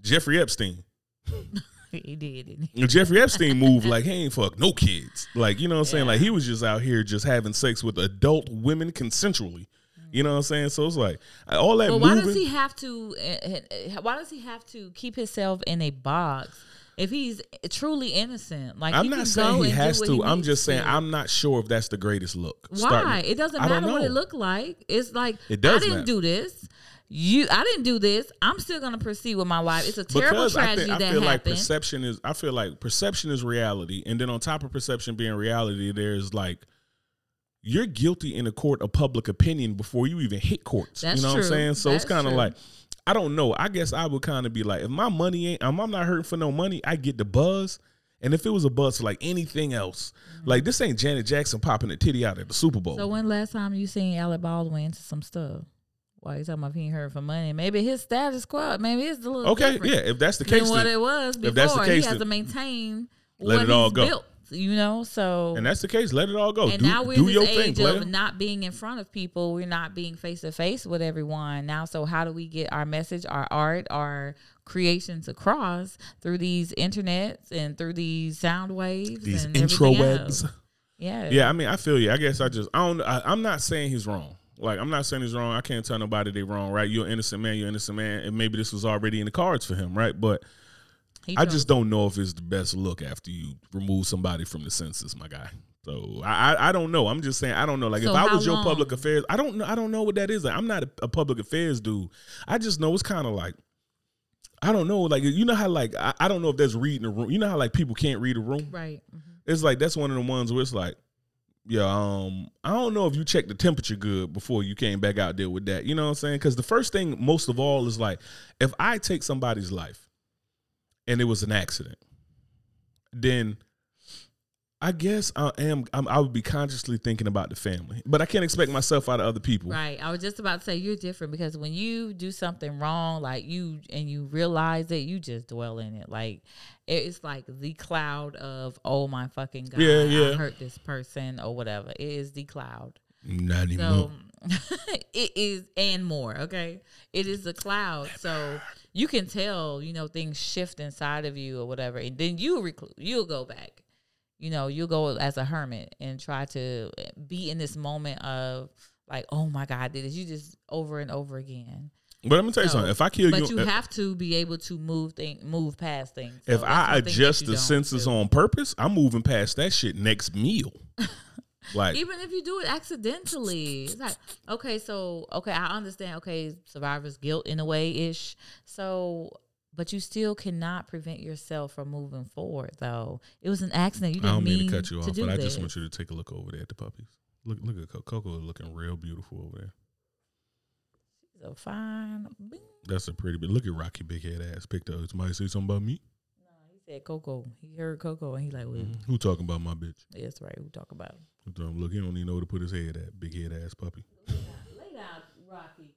Jeffrey Epstein. he did. Didn't he? Jeffrey Epstein moved like he ain't fuck no kids. Like you know what I'm saying? Like he was just out here just having sex with adult women consensually. You know what I'm saying? So it's like all that But why moving. does he have to? uh, uh, Why does he have to keep himself in a box if he's truly innocent? Like I'm not saying he has to. he I'm just saying to. I'm not sure if that's the greatest look. Why? Starting- It doesn't matter what it looked like. It's like It does I didn't matter. do this. You, I didn't do this. I'm still gonna proceed with my life. It's a terrible because I, tragedy think, I that feel like happened. perception is I feel like perception is reality, and then on top of perception being reality, there's like you're guilty in a court of public opinion before you even hit courts. That's you know what I'm saying? So it's kind of like I don't know. I guess I would kind of be like, if my money ain't, I'm, I'm not hurting for no money. I get the buzz. And if it was a buzz for like anything else, like this ain't Janet Jackson popping a titty out at the Super Bowl. Mm-hmm. so when last time you seen Alec Baldwin into some stuff? Why you talking about he ain't heard for money? Maybe his status quo. Maybe it's a little okay, different yeah. If that's the case, what it was before. if that's the case, he has then to maintain let what it all go. built. You know, so and that's the case, let it all go. And do now we're do this thing, age player. of not being in front of people. We're not being face to face with everyone now. So how do we get our message, our art, our creations across through these internets and through these sound waves, These and everything intrawebs. Yeah, Yeah, I mean, I feel you. I guess I just I don't. I, I'm not saying he's wrong. Like I'm not saying he's wrong. I can't tell nobody they wrong, right? You're an innocent man. You're an innocent man, and maybe this was already in the cards for him, right? But He I just don't know if it's the best look after you remove somebody from the census, my guy. So I I, I don't know. I'm just saying I don't know. Like So if I was your long? public affairs, I don't know. I don't know what that is. Like, I'm not a, a public affairs dude. I just know it's kind of like. I don't know, like you know how like I, I don't know if that's reading a room. You know how like people can't read a room. right. mhm. It's like that's one of the ones where it's like, yeah, um, I don't know if you checked the temperature good before you came back out there with that. You know what I'm saying? Because the first thing, most of all, is like, if I take somebody's life and it was an accident, then I guess I am. I'm, I would be consciously thinking about the family, but I can't expect myself out of other people. Right. I was just about to say you're different because when you do something wrong, like you and you realize it, you just dwell in it. Like it's like the cloud of oh my fucking god, Yeah, yeah. I hurt this person or whatever. It is the cloud. Not anymore. So it is and more, okay? It is a cloud. So you can tell, you know, things shift inside of you or whatever. And then you reclu- you'll go back. You know, you'll go as a hermit and try to eh, be in this moment of like, oh my God, did this. You just over and over again. but I'm gonna tell you So, something. If I kill But you, you if, have to be able to move thing move past things. So if I one thing that adjust the do. on purpose, I'm moving past that shit next meal. like even if you do it accidentally it's like okay so okay i understand okay survivor's guilt in a way ish so but you still cannot prevent yourself from moving forward though it was an accident you I didn't don't mean mean to cut you off, but I just this. want you to take a look over there at the puppies. Look, look at Coco. Coco is looking real beautiful over there. so fine Bing. That's a pretty bit. Look at Rocky big head ass picked up. Somebody say something about me? Said coco he heard coco and he like well, Who talking about my bitch? that's right who talking about it Who talking- Look, he don't even know where to put his head at. Big head ass puppy. lay down rocky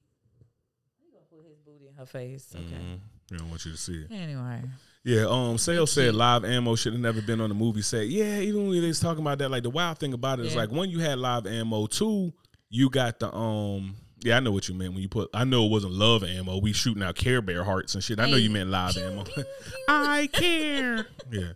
he gonna put his booty in her face okay Mhm. He don't want you to see it. anyway Yeah, um, Sale said live ammo should have never been on the movie set. Yeah, even when they was talking about that, like the wild thing about it is Yeah. like one, you had live ammo. Two, you got the um. Yeah, I know what you meant when you put. I know it wasn't love ammo. We shooting out Care Bear hearts and shit. I know you meant live ammo. I care. Yeah.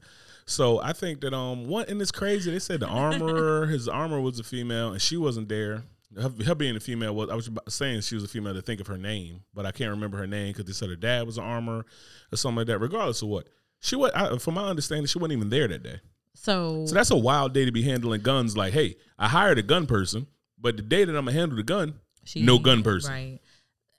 So I think that um one and it's crazy. They said the armorer, his armor was a female, and she wasn't there. Her, her being a female was I was saying she was a female to think of her name, but I can't remember her name because they said her dad was an armorer or something like that. Regardless of what, she was. I, from my understanding, she wasn't even there that day. so So that's a wild day to be handling guns. Like, hey, I hired a gun person, but the day that I'm gonna handle the gun, She, No gun person. Right.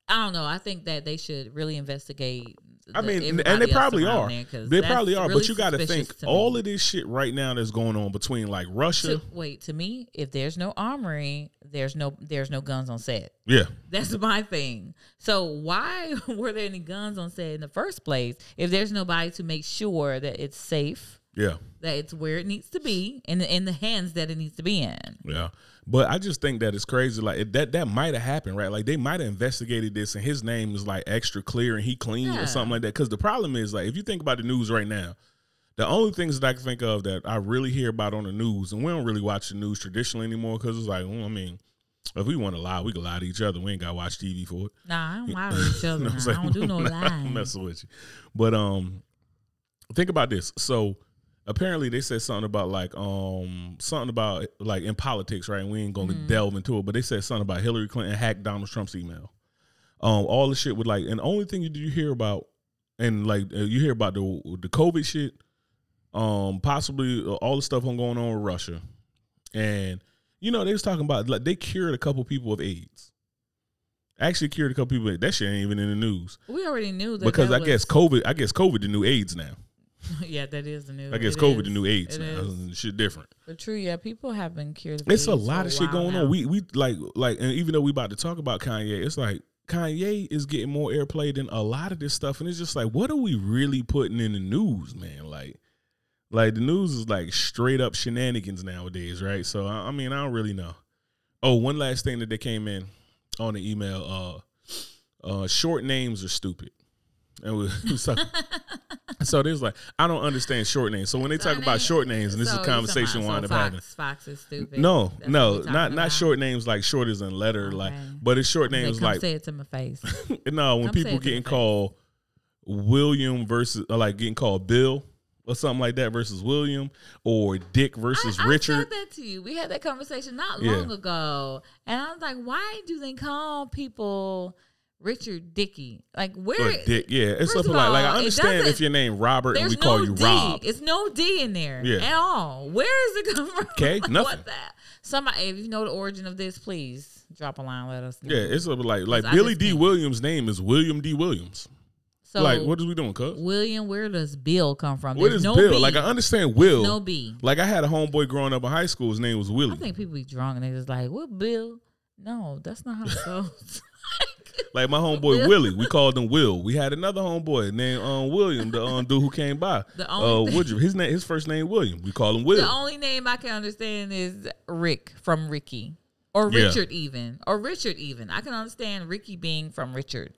I don't know. I think that they should really investigate. I the- mean, and they probably are. They probably are. really but you got to think all of this shit right now that's going on between like Russia. To, wait, to me, if there's no armory, there's no there's no guns on set. yeah, That's my thing. So why were there any guns on set in the first place if there's nobody to make sure that it's safe, yeah. that it's where it needs to be, and in the hands that it needs to be in? Yeah, but I just think that it's crazy. Like it- that, that might have happened, right? Like they might have investigated this, and his name is like extra clear, and he clean Yeah. or something like that. Because the problem is, like, if you think about the news right now, the only things that I can think of that I really hear about on the news, and we don't really watch the news traditionally anymore, because it's like, well, I mean, If we want to lie, we can lie to each other. We ain't got to watch TV for it. Nah, I don't lie to each other. You know I'm now. I don't do no not- I'm lying. messing with you. But um, think about this. So apparently they said something about like um something about like in politics, right? And we ain't gonna Mm-hmm. delve into it, but they said something about Hillary Clinton hacked Donald Trump's email. Um, all the shit with like, and the only thing you do you hear about, and like uh, you hear about the the COVID shit, um, possibly uh, all the stuff on going on with Russia, and you know they was talking about like they cured a couple people of AIDS. Actually cured a couple people. That shit ain't even in the news We already knew that because that I guess COVID. I guess COVID the new AIDS now. yeah, that is the new. I guess it COVID is. the new AIDS It Shit different. But true, yeah, people have been cured. of It's a lot of shit going now. on. We we like like, and even though we about to talk about Kanye, it's like Kanye is getting more airplay than a lot of this stuff, and it's just like, what are we really putting in the news, man? Like, like the news is like straight up shenanigans nowadays, right? So I, I mean, I don't really know. Oh, one last thing that they came in on the email: uh, uh, short names are stupid. And we, so, so there's like I don't understand short names. So when they talk So about name- short names, and this so is a conversation about- wind up Fox, having. Fox is stupid. No, That's no, not not about? short names like short as in letter, like, but it's short names come like say it to my face. no. When come people getting called William versus or like getting called Bill or something like that versus William or Dick versus I, I Richard. said that to you. We had that conversation not Yeah. long ago, and I was like, "Why do they call people Richard Dickey? Like, where? Dick, yeah, it's something like like I understand if your name Robert and we call no you D. Rob. It's no D in there Yeah. at all. Where is it come from? Okay, Like, nothing. What that? Somebody, if you know the origin of this, please drop a line. Let us know. Yeah, it's something like like Billy Dee Williams' name is William D. Williams. so like, what is we doing, cuz? William, where does Bill come from? What There's is no Bill? B. Like I understand Will. no B. Like I had a homeboy growing up in high school. His name was Willie. I think people be drunk and they just like, what Bill? No, that's not how it goes. Like my homeboy Will. Willie, we called him Will. We had another homeboy named um, William, the um, dude who came by. The uh, only thing- Woodruff. His name, his first name William. We call him Will. the only name I can understand is Rick from Ricky. Or Yeah. Richard even. Or Richard even. I can understand Ricky being from Richard.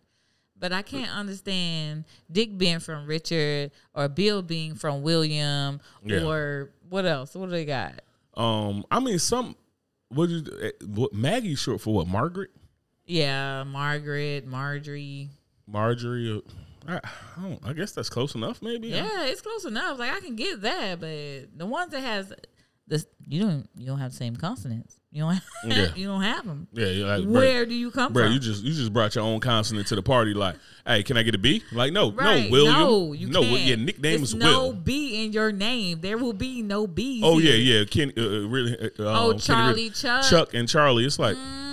But I can't understand Dick being from Richard or Bill being from William Yeah. or what else? What do they got? Um, I mean, some what is eh, what Maggie short for? What Margaret, Yeah, Margaret, Marjorie. Marjorie? uh, I, I, don't, I guess that's close enough. Maybe. Yeah, it's close enough. Like I can get that, but the ones that has this, you don't you don't have the same consonants. You don't have, Yeah. you don't have them. Yeah. like, Where do you come Bro, from? you just you just brought your own consonant to the party. Like, hey, can I get a B? Like, no, Right. no, William. No, you no, can't. your nickname is no Will. B in your name. There will be no B. Oh yeah, yeah. Ken, uh, uh, really. Uh, Oh, um, Charlie, Chuck. Chuck, and Charlie. It's like Mm,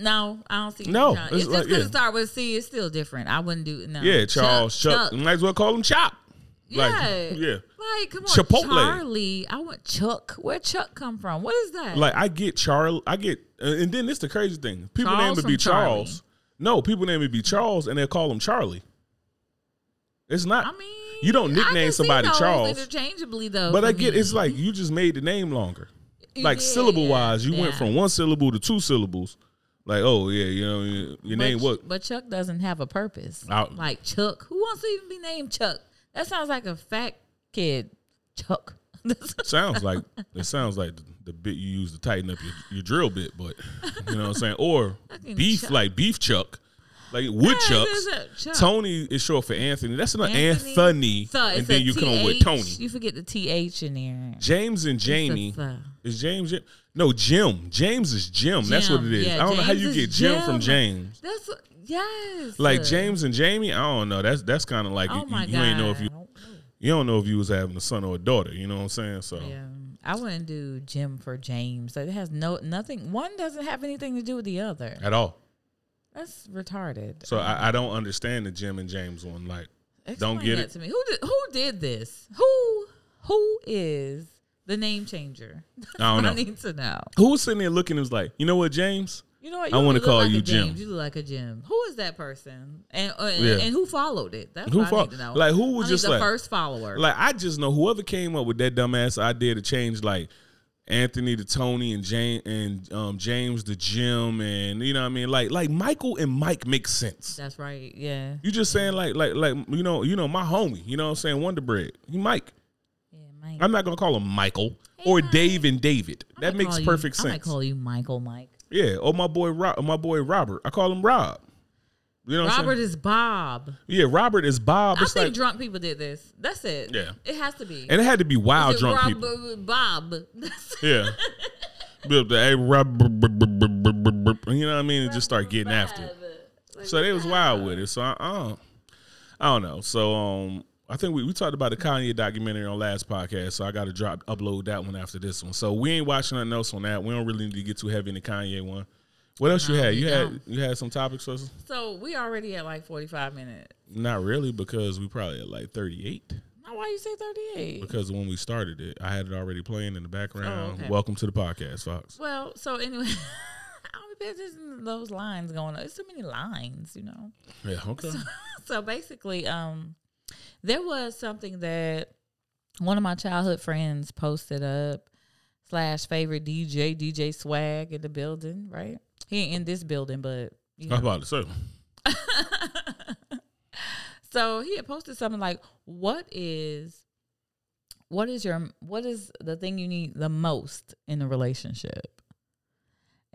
no, I don't see. No, Chuck. it's it's, like- just because yeah. it start with C. It's still different. I wouldn't do no. yeah, Charles, Chuck. Might as well call him Chop. Like, Yeah. yeah. Like, come on, Chipotle. Charlie. I want Chuck. Where Chuck come from? What is that? Like I get Charles, I get, uh, and then this the crazy thing. People Charles name it be from Charlie. Charles. No, people name it be Charles, and they call him Charlie. It's not. I mean, you don't nickname somebody Charles. interchangeably though. but I get me. it's like you just made the name longer. Like Yeah, syllable wise, you went from one syllable to two syllables. Like, oh yeah, you know, your, But name what? But Chuck doesn't have a purpose. Out. Like Chuck. Who wants to even be named Chuck? That sounds like a fat kid. Chuck. sounds like it sounds like the, the bit you use to tighten up your, your drill bit, but you know what I'm saying? Or beef Chuck. like beef chuck. Like Yeah, woodchucks. a Chuck. Tony is short for Anthony. That's not Anthony. Anthony. So and then you come with Tony. You forget the th in there. James and Jamie. Is James Jim? No, Jim. James is Jim. That's what it is. Yeah, I don't know how you get Jim, from James. That's yes. Like James and Jamie, I don't know. That's that's kind of like Oh you, you ain't know if you don't know. you don't know if you was having a son or a daughter. You know what I'm saying? So Yeah, I wouldn't do Jim for James. Like, it has no nothing. One doesn't have anything to do with the other. at all. That's retarded. So I, I don't understand the Jim and James one. Like Explain don't get it. to me. Who did who did this? Who who is the name changer? I don't know. I need to know. Who was sitting there looking and was like, you know what, James? You know what? I wanna call like you Jim. James. You look like a Jim. Who is that person? And uh, and, Yeah. and who followed it? That's Who what I need to know. like, who was I just the like- first follower? Like I just know whoever came up with that dumbass idea to change like Anthony to Tony and James and um, James to Jim and you know what I mean like like Michael and Mike makes sense. That's right. Yeah. You just saying like like like you know you know my homie you know what I'm saying Wonder Bread he Mike. Mike. I'm not gonna call him Michael Hey, or Mike. Dave and David. I That makes perfect you- perfect I might call you Michael Mike. Yeah, Oh my boy Rob, my boy Robert. I call him Rob. You know Robert is Bob. Yeah, Robert is Bob. I It's think like, drunk people did this. That's it. Yeah. It has to be. and it had to be wild drunk Rob- people. Bob. That's Yeah. Hey, Rob, you know what I mean, and just start getting after it. Like, So they was wild with it. So I, I don't, I don't know. So um, I think we, we talked about the Kanye documentary on last podcast. So I got to drop upload that one after this one. So we ain't watching nothing else on that. We don't really need to get too heavy in the Kanye one. What else you had? You had you had some topics for us? So we already at like 45 minutes. Not really, because we probably at like thirty eight. Why you say 38? Because when we started it, I had it already playing in the background. Oh, okay. Welcome to the podcast, Fox. Well, so anyway, I don't pay those lines going on. It's too many lines, you know. Yeah, okay. so basically, um, there was something that one of my childhood friends posted up slash favorite DJ DJ Swag in the building. Right, he ain't in this building, but you know. about it, sir? so he had posted something like, "What is, what is your, what is the thing you need the most in a relationship?"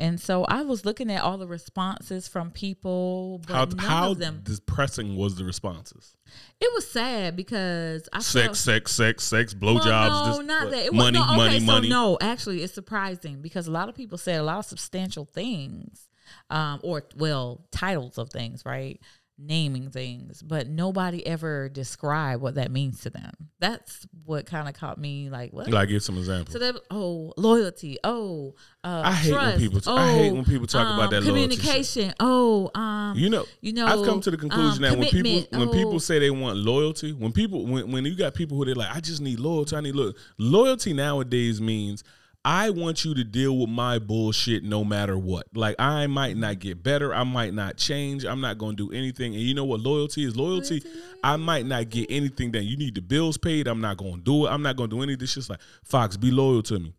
And so I was looking at all the responses from people, but How how depressing was the responses? It was sad because I Sex, felt, sex, sex, sex, Well, blowjobs. no, this- not that. It was, money, no, okay, money, so money. No, actually, it's surprising because a lot of people said a lot of substantial things, um, or well, titles of things, right? Naming things, but nobody ever described what that means to them. That's what kind of caught me like, what? Like, give some examples. so that oh, loyalty. Oh, uh, I hate when trust, people- Oh, I hate when people talk about um, that communication. Oh, um, you know, you know, I've come to the conclusion um, that when people when Oh. people say they want loyalty, when people when when you got people who they're like, I just need loyalty, I need loyalty. Loyalty nowadays means I want you to deal with my bullshit no matter what. Like I might not get better, I might not change, I'm not gonna do anything. And you know what loyalty is? Loyalty, I might not get anything done. You need the bills paid, I'm not gonna do it. I'm not gonna do any of this shit. Like, Fox, be loyal to me.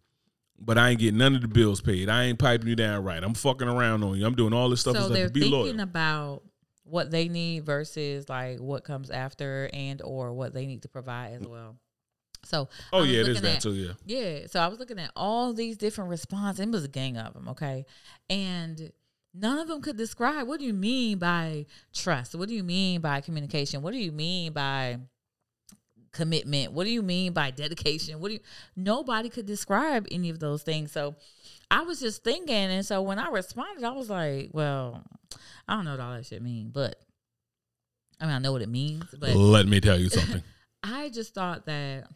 But I ain't getting none of the bills paid. I ain't piping you down right. I'm fucking around on you. I'm doing all this stuff. so they're be thinking loyal. about what they need versus like what comes after and or what they need to provide as well. So Oh yeah, it is that at- too. Yeah. Yeah, so I was looking at all these different responses. It was a gang of them, okay, and none of them could describe what do you mean by trust. What do you mean by communication? What do you mean by commitment? What do you mean by dedication? What do you? Nobody could describe any of those things. So I was just thinking, and so when I responded, I was like, well, I don't know what all that shit mean, but I mean, I know what it means, but Let me tell you something. I just thought that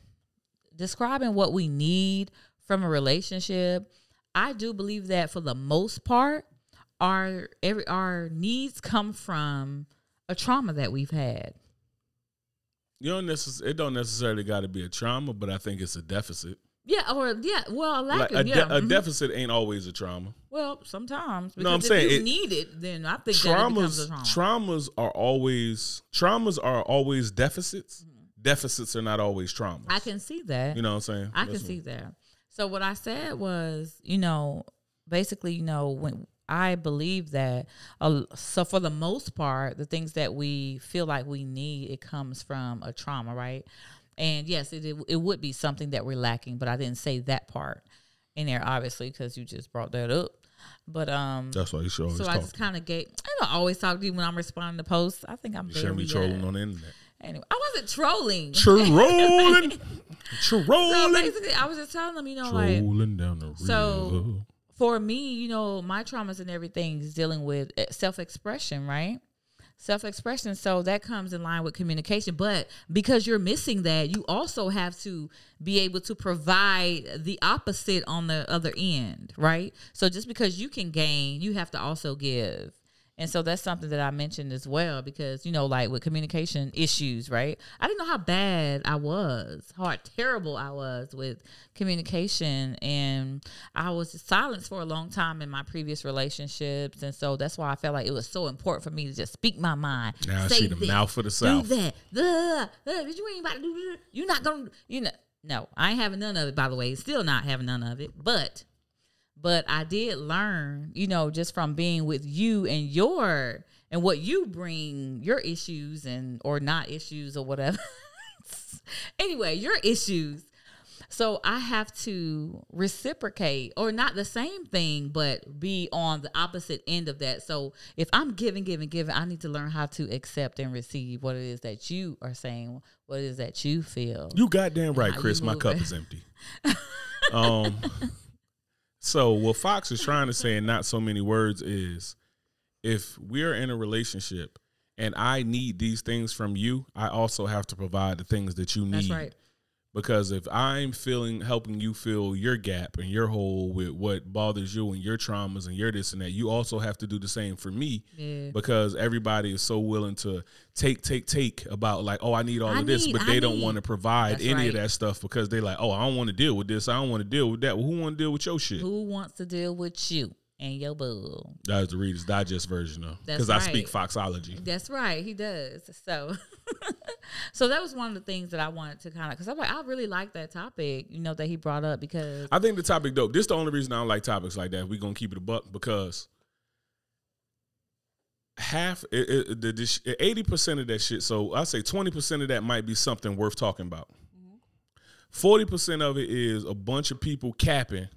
describing what we need from a relationship, I do believe that for the most part, our every our needs come from a trauma that we've had. You don't necess- it don't necessarily got to be a trauma, but I think it's a deficit. Yeah, or yeah, well, a lack Like of a, de- yeah. a mhm. deficit ain't always a trauma. well, sometimes. No, I'm because saying if you it- need it, then I think that it becomes a Traumas, trauma. traumas are always traumas are always deficits. Deficits are not always traumas. Mm-hmm. I can see that. You know what I'm saying? I can see that. So what I said was, you know, basically, you know, when I believe that, uh, so for the most part, the things that we feel like we need, it comes from a trauma, right? And yes, it it, it would be something that we're lacking, but I didn't say that part in there, obviously, because you just brought that up. But um, That's why you should always so I just kind of gave. I don't always talk to you when I'm responding to posts. I think I'm You shouldn't be trolling uh, on the internet. Anyway, I wasn't trolling. Trolling, trolling. so basically, I was just telling them, you know, like trolling down the So- river. for me, you know, my traumas and everything is dealing with eh, self expression, right? Self expression. So that comes in line with communication. But because you're missing that, you also have to be able to provide the opposite on the other end, right? So just because you can gain, you have to also give. And so that's something that I mentioned as well because, you know, like with communication issues, right? I didn't know how bad I was, how terrible I was with communication. And I was silenced for a long time in my previous relationships. And so that's why I felt like it was so important for me to just speak my mind. Now say she the this, mouth for the Do south. that. Duh, duh, Did you ain't about to do that? You're not going to, you know. No, I ain't having none of it, by the way. Still not having none of it. But but I did learn, you know, just from being with you and your and what you bring, your issues and or not issues or whatever. anyway, your issues. So I have to reciprocate or not the same thing, but be on the opposite end of that. So if I'm giving, giving, giving, I need to learn how to accept and receive what it is that you are saying, what it is that you feel. You goddamn right, Chris. My cup is empty. um, so what Fox is trying to say in not so many words is, if we're in a relationship and I need these things from you, I also have to provide the things that you need. That's right. Because if I'm feeling helping you fill your gap and your hole with what bothers you and your traumas and your this and that, you also have to do the same for me. Yeah. Because everybody is so willing to take, take, take about like, oh, I need all I of this, need- but I they don't want to provide That's any of that stuff because they're like, oh, I don't want to deal with this, I don't want to deal with that. Well, who want to deal with your shit? Who wants to deal with you and your boo? That was the Reader's Digest version though, That's because I speak. Foxology. That's right, he does. So, so that was one of the things that I wanted to kind of because I'm like I really like that topic, you know, that he brought up because I think the topic dope. This the only reason I don't like topics like that. We're gonna keep it a buck because half it, it, the eighty percent of that shit. So I say twenty percent of that might be something worth talking about. Mm-hmm. 40 percent of it is a bunch of people capping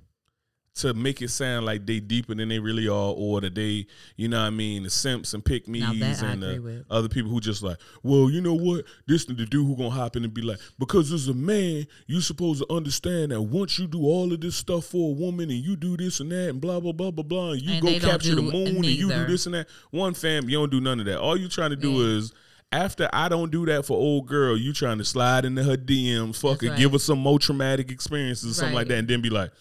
to make it sound like they deeper than they really are, or that they, you know what I mean, the simps and pick me's Now that I and the other people who just like, well, you know what? This the dude who gonna hop in and be like, because as a man, you supposed to understand that once you do all of this stuff for a woman and you do this and that and blah blah blah blah blah, and you And go capture the moon and you do this and that. One fam, you don't do none of that. All you trying to do Yeah. is after I don't do that for old girl, you trying to slide into her DMs, fucking right. give her some more traumatic experiences, or something like that, and then be like,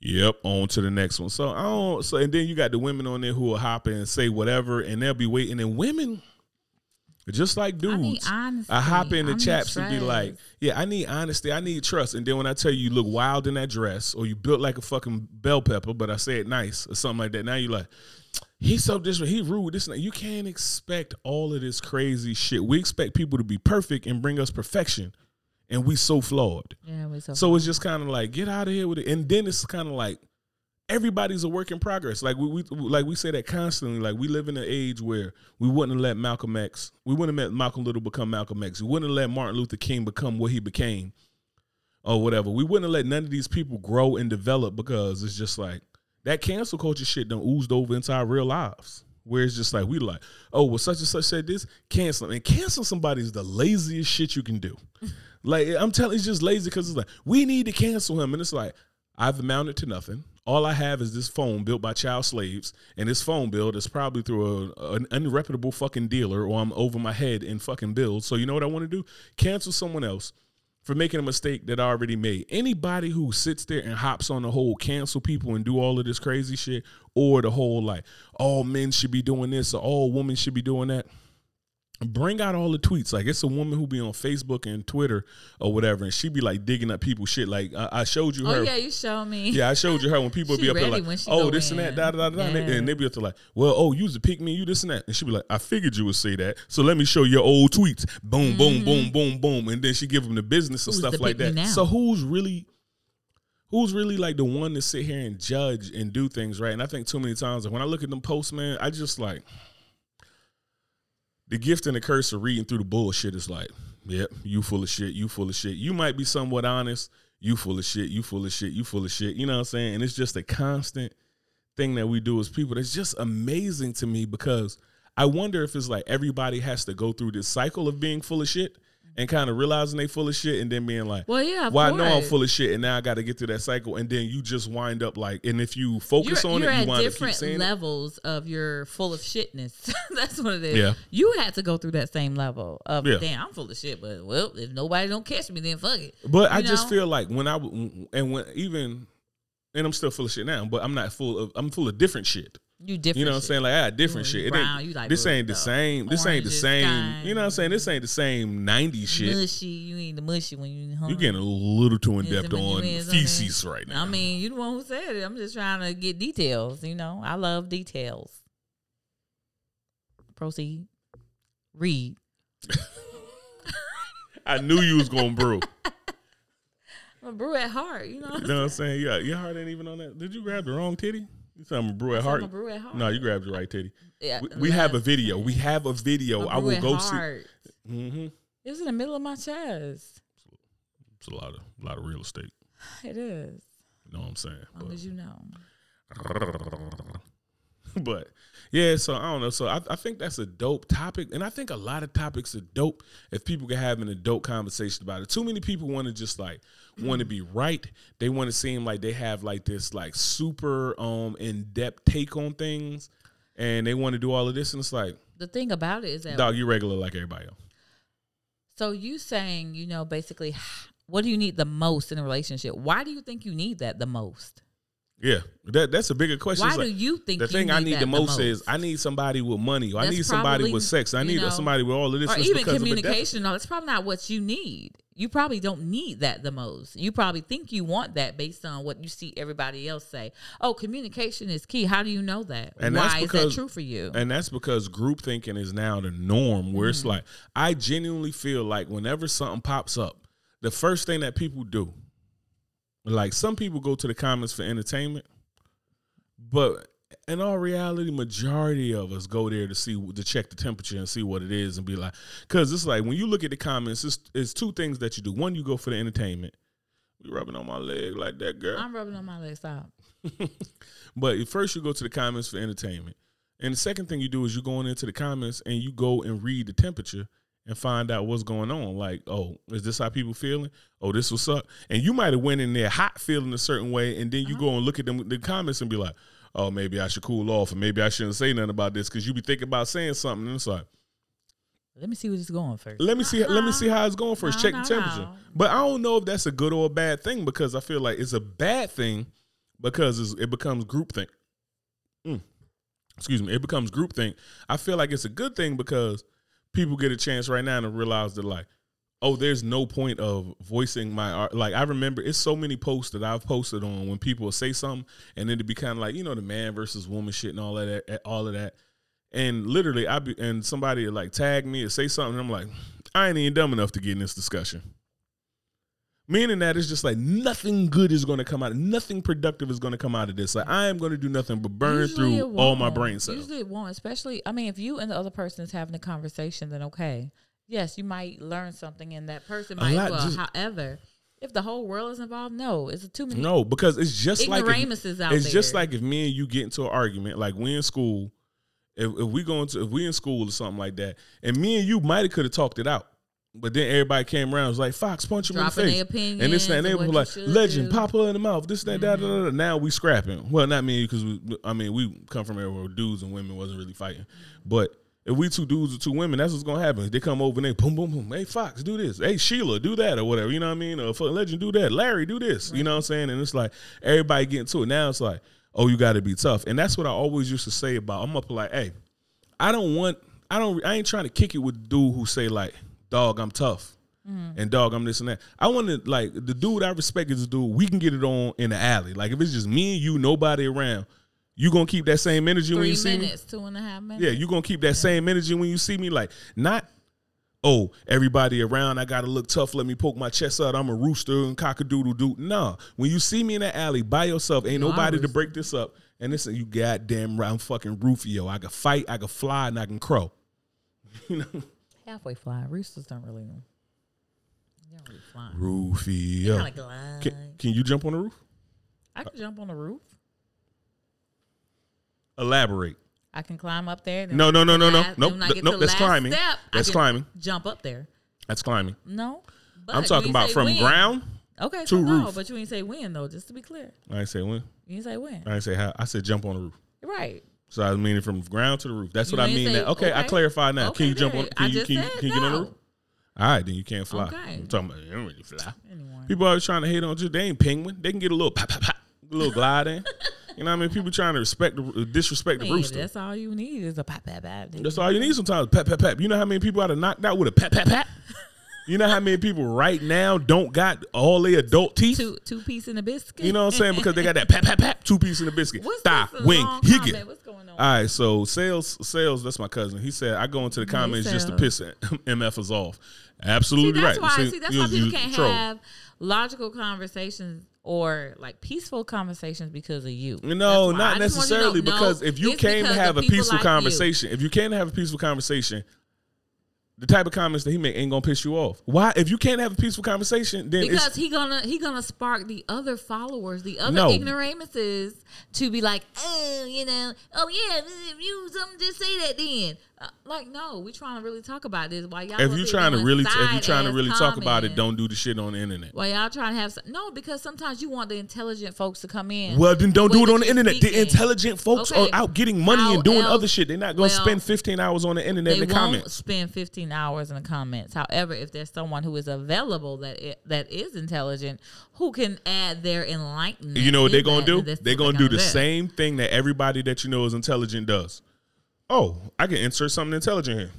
Yep, on to the next one. So I don't. So and then you got the women on there who will hop in and say whatever, and they'll be waiting. And women, just like dudes, I need honesty. I hop in I the need chaps and be like, "Yeah, I need honesty. I need trust." And then when I tell you you look wild in that dress, or you built like a fucking bell pepper, but I say it nice or something like that, now you're like, he's so disrespectful. He rude. This and that. You can't expect all of this crazy shit. We expect people to be perfect and bring us perfection, and we so flawed. yeah, we so, So it's just kind of like get out of here with it, and then it's kind of like everybody's a work in progress. Like we, we like we say that constantly. Like we live in an age where we wouldn't have let Malcolm X, we wouldn't have let Malcolm Little become Malcolm X. We wouldn't have let Martin Luther King become what he became, or whatever. We wouldn't have let none of these people grow and develop because it's just like that cancel culture shit done oozed over into our real lives. Where it's just like we like, oh, well, such and such said this, cancel. And cancel somebody is the laziest shit you can do. Like I'm telling, it's just lazy because it's like we need to cancel him, and it's like I've amounted to nothing. All I have is this phone built by child slaves, and this phone bill is probably through a, an unreputable fucking dealer, or I'm over my head in fucking bills. So you know what I want to do? Cancel someone else for making a mistake that I already made. Anybody who sits there and hops on the whole cancel people and do all of this crazy shit, or the whole like all men should be doing this or all women should be doing that bring out all the tweets. Like it's a woman who be on Facebook and Twitter or whatever, and she be like digging up people's shit. Like I, I showed you her. Oh yeah, you showed me. Yeah, I showed you her when people be up there like, oh, this and that, in. da da da da, and they- Yeah. and they be up there like, well, oh, you was a pick me, you this and that, and she be like, I figured you would say that, so let me show your old tweets. Boom, boom, boom, boom, boom, and then she give them the business and Mm-hmm. Who's stuff like that. So who's really? Who's really like the one to sit here and judge and do things right? And I think too many times, like when I look at them posts, man, I just like the gift and the curse of reading through the bullshit is like, yep, you full of shit, you full of shit. You might be somewhat honest, you full of shit, you full of shit, you full of shit. You know what I'm saying? And it's just a constant thing that we do as people. That's just amazing to me because I wonder if it's like everybody has to go through this cycle of being full of shit and kind of realizing they full of shit and then being like, Well, yeah, well, I know I'm full of shit and now I got to get through that cycle. And then you just wind up like, and if you focus you're, on you're it, you wind up keep different saying it. levels of your full of shitness. That's what it is. Yeah. You had to go through that same level of Yeah. damn, I'm full of shit, but well, if nobody don't catch me, then fuck it. But I You just feel like when I, and when even and I'm still full of shit now, but I'm not full of I'm full of different shit. You different. You know what I'm saying? Like I got different shit. Brown, ain't, like this ain't the though. same. This ain't the same. You know what I'm saying? This ain't the same 90s shit. Mushy, you ain't the mushy when you hungry. You getting a little too in depth on feces right now. I mean, you the one who said it. I'm just trying to get details. You know, I love details. Proceed. Read. I knew you was gonna brew. I'm a brew at heart. You know. You know what I'm saying? Yeah, your heart ain't even on that. Did you grab the wrong titty? You said I'm brew at heart. brew at heart. No, you grabbed the right titty. Yeah, We, we have a video. We have a video. A I will go see. heart. hmm It was in the middle of my chest. It's a lot of a lot of real estate. It is. You know what I'm saying? As long as you know. but yeah, so I don't know. So I, I think that's a dope topic, and I think a lot of topics are dope if people can have an adult conversation about it. Too many people want to just like want to be right. They want to seem like they have like this like super um in depth take on things, and they want to do all of this, and it's like, The thing about it is that dog, you regular like everybody else. so you saying, you know, basically what do you need the most in a relationship? Why do you think you need that the most? Yeah, that that's a bigger question. Why It's like, do you think the you thing I need that the most, is I need somebody with money. Or I That's need somebody probably, with sex. I need know, somebody with all of this. or even because of a deficit. communication. No, it's probably not what you need. You probably don't need that the most. You probably think you want that based on what you see everybody else say. Oh, communication is key. How do you know that? And Why that's is that true for you? And that's because group thinking is now the norm where Mm-hmm. it's like, I genuinely feel like whenever something pops up, the first thing that people do, like some people go to the comments for entertainment, but in all reality, majority of us go there to see to check the temperature and see what it is and be like, because it's like when you look at the comments, it's, it's two things that you do. One, you go for the entertainment. You rubbing on my leg like that, girl. I'm rubbing on my leg. Stop. But first, you go to the comments for entertainment, and the second thing you do is you going into the comments and you go and read the temperature and find out what's going on. Like, oh, is this how people feeling? Oh, this what's up? And you might have went in there hot, feeling a certain way, and then you go and look at them the comments and be like, oh, maybe I should cool off, or maybe I shouldn't say nothing about this because you be thinking about saying something, and it's like, Let me see where this is going first. let me see, let me see how it's going first. No, Check no, the temperature. no. But I don't know if that's a good or a bad thing because I feel like it's a bad thing because it's, it becomes groupthink. Mm. Excuse me, it becomes groupthink. I feel like it's a good thing because people get a chance right now to realize that like, oh, there's no point of voicing my art. Like I remember, it's so many posts that I've posted on when people say something, and then it'd be kind of like you know the man versus woman shit and all of that, eh, all of that. And literally, I be and somebody like tag me or say something. I'm like, I ain't even dumb enough to get in this discussion. Meaning that it's just like nothing good is going to come out. Nothing productive is going to come out of this. Like I am going to do nothing but burn Usually through all my brain cells. Usually it won't, especially. I mean, if you and the other person is having a conversation, then okay, yes, you might learn something, and that person might. Well, just- however, if the whole world is involved, no, it's too many. No, because it's just like if, it's just like if me and you get into an argument, like we in school, if, if we go into if we in school or something like that, and me and you might have could have talked it out, but then everybody came around was like, "Fox, punch him Dropping in the face," and this and that, and they were like, what you should "Legend, do. Mm-hmm. pop her in the mouth." This, that, that, da, da. Now we scrapping. Well, not me because I mean we come from everywhere where dudes and women wasn't really fighting, but. If we two dudes or two women, that's what's gonna happen. They come over and they boom, boom, boom. Hey Fox, do this. Hey Sheila, do that or whatever. You know what I mean? Or Legend, do that. Larry, do this. You know what I'm saying? And it's like everybody getting to it. Now it's like, oh, you got to be tough. And that's what I always used to say about. I'm up like, hey, I don't want. I don't. I ain't trying to kick it with dude who say like, dog, I'm tough. Mm-hmm. And dog, I'm this and that. I want to like the dude I respect is the dude we can get it on in the alley. Like if it's just me and you, nobody around, you gonna keep that same energy when Three you see me. minutes, two and a half minutes. Yeah, you gonna keep that same energy when you see me. Like not, oh, everybody around, I gotta look tough. Let me poke my chest out. I'm a rooster and cockadoodle doo. Nah, when you see me in the alley by yourself, ain't a nobody to break this up. And listen, you goddamn right, I'm fucking Rufio. I can fight, I can fly, and I can crow. you know, halfway fly. Roosters don't really. They don't really fly. Kind of glide. Can, can you jump on the roof? I can jump on the roof. Elaborate. I can climb up there. No, no, no, no, no. Nope, when I th- get nope, that's climbing. Step, That's climbing. Jump up there. That's climbing. No, I'm talking about from when. ground. Okay, to so no, but you ain't say when though. Just to be clear, I ain't say when. you ain't say when. I ain't say how. I said jump on the roof. Right. So I mean meaning from ground to the roof. That's You what I mean. say- now. Okay, I clarify now. Okay, can you jump on? Can you can, you, can you get on the roof? All right, then you can't fly. Okay. I'm talking about you don't really fly. Anyway. People always trying to hate on you. They ain't penguin. They can get a little pop, pop, pop, a little glide in. You know what I mean? People trying to respect the uh, disrespect the Man, rooster. That's, all you need is a pop, pop, pop. That's all you need sometimes. Pap, pap, pap. You know how many people out of knocked out with a pat, pat, pat? You know how many people right now don't got all their adult teeth? Two two piece in a biscuit. You know what I'm saying? Because they got that pat, pat, pat, two piece in the biscuit. What's Thigh, wing, long hickey. comment? What's going on? All right, so sales, sales. That's my cousin. He said I go into the comments just to piss MFs off. See, Absolutely that's right. why. See, See, that's you- why people can't troll. have logical conversations or like peaceful conversations because of you. No, not I just want you to necessarily know, because no, if you came to have a peaceful like you. conversation, if you came to have a peaceful conversation, the type of comments that he make ain't gonna piss you off. Why? If you can't have a peaceful conversation, then because it's he gonna he gonna spark the other followers, the other No. ignoramuses to be like, oh, you know, oh yeah, if you something, just say that then. Uh, like, no, we trying to really talk about this. Why y'all, if you trying to really if you trying to really talk about it, don't do the shit on the internet. Why y'all trying to have some, no, because sometimes you want the intelligent folks to come in. Well, then don't do it on the internet. The intelligent folks Okay. are out getting money How and doing else- other shit. They're not gonna well, spend 15 hours on the internet they in the won't comments. spend 15 hours in the comments. However, if there's someone who is available that i- that is intelligent, who can add their enlightenment, You know what they're gonna do? They're gonna do the same thing that everybody that you know is intelligent does. Oh, I can insert something intelligent here.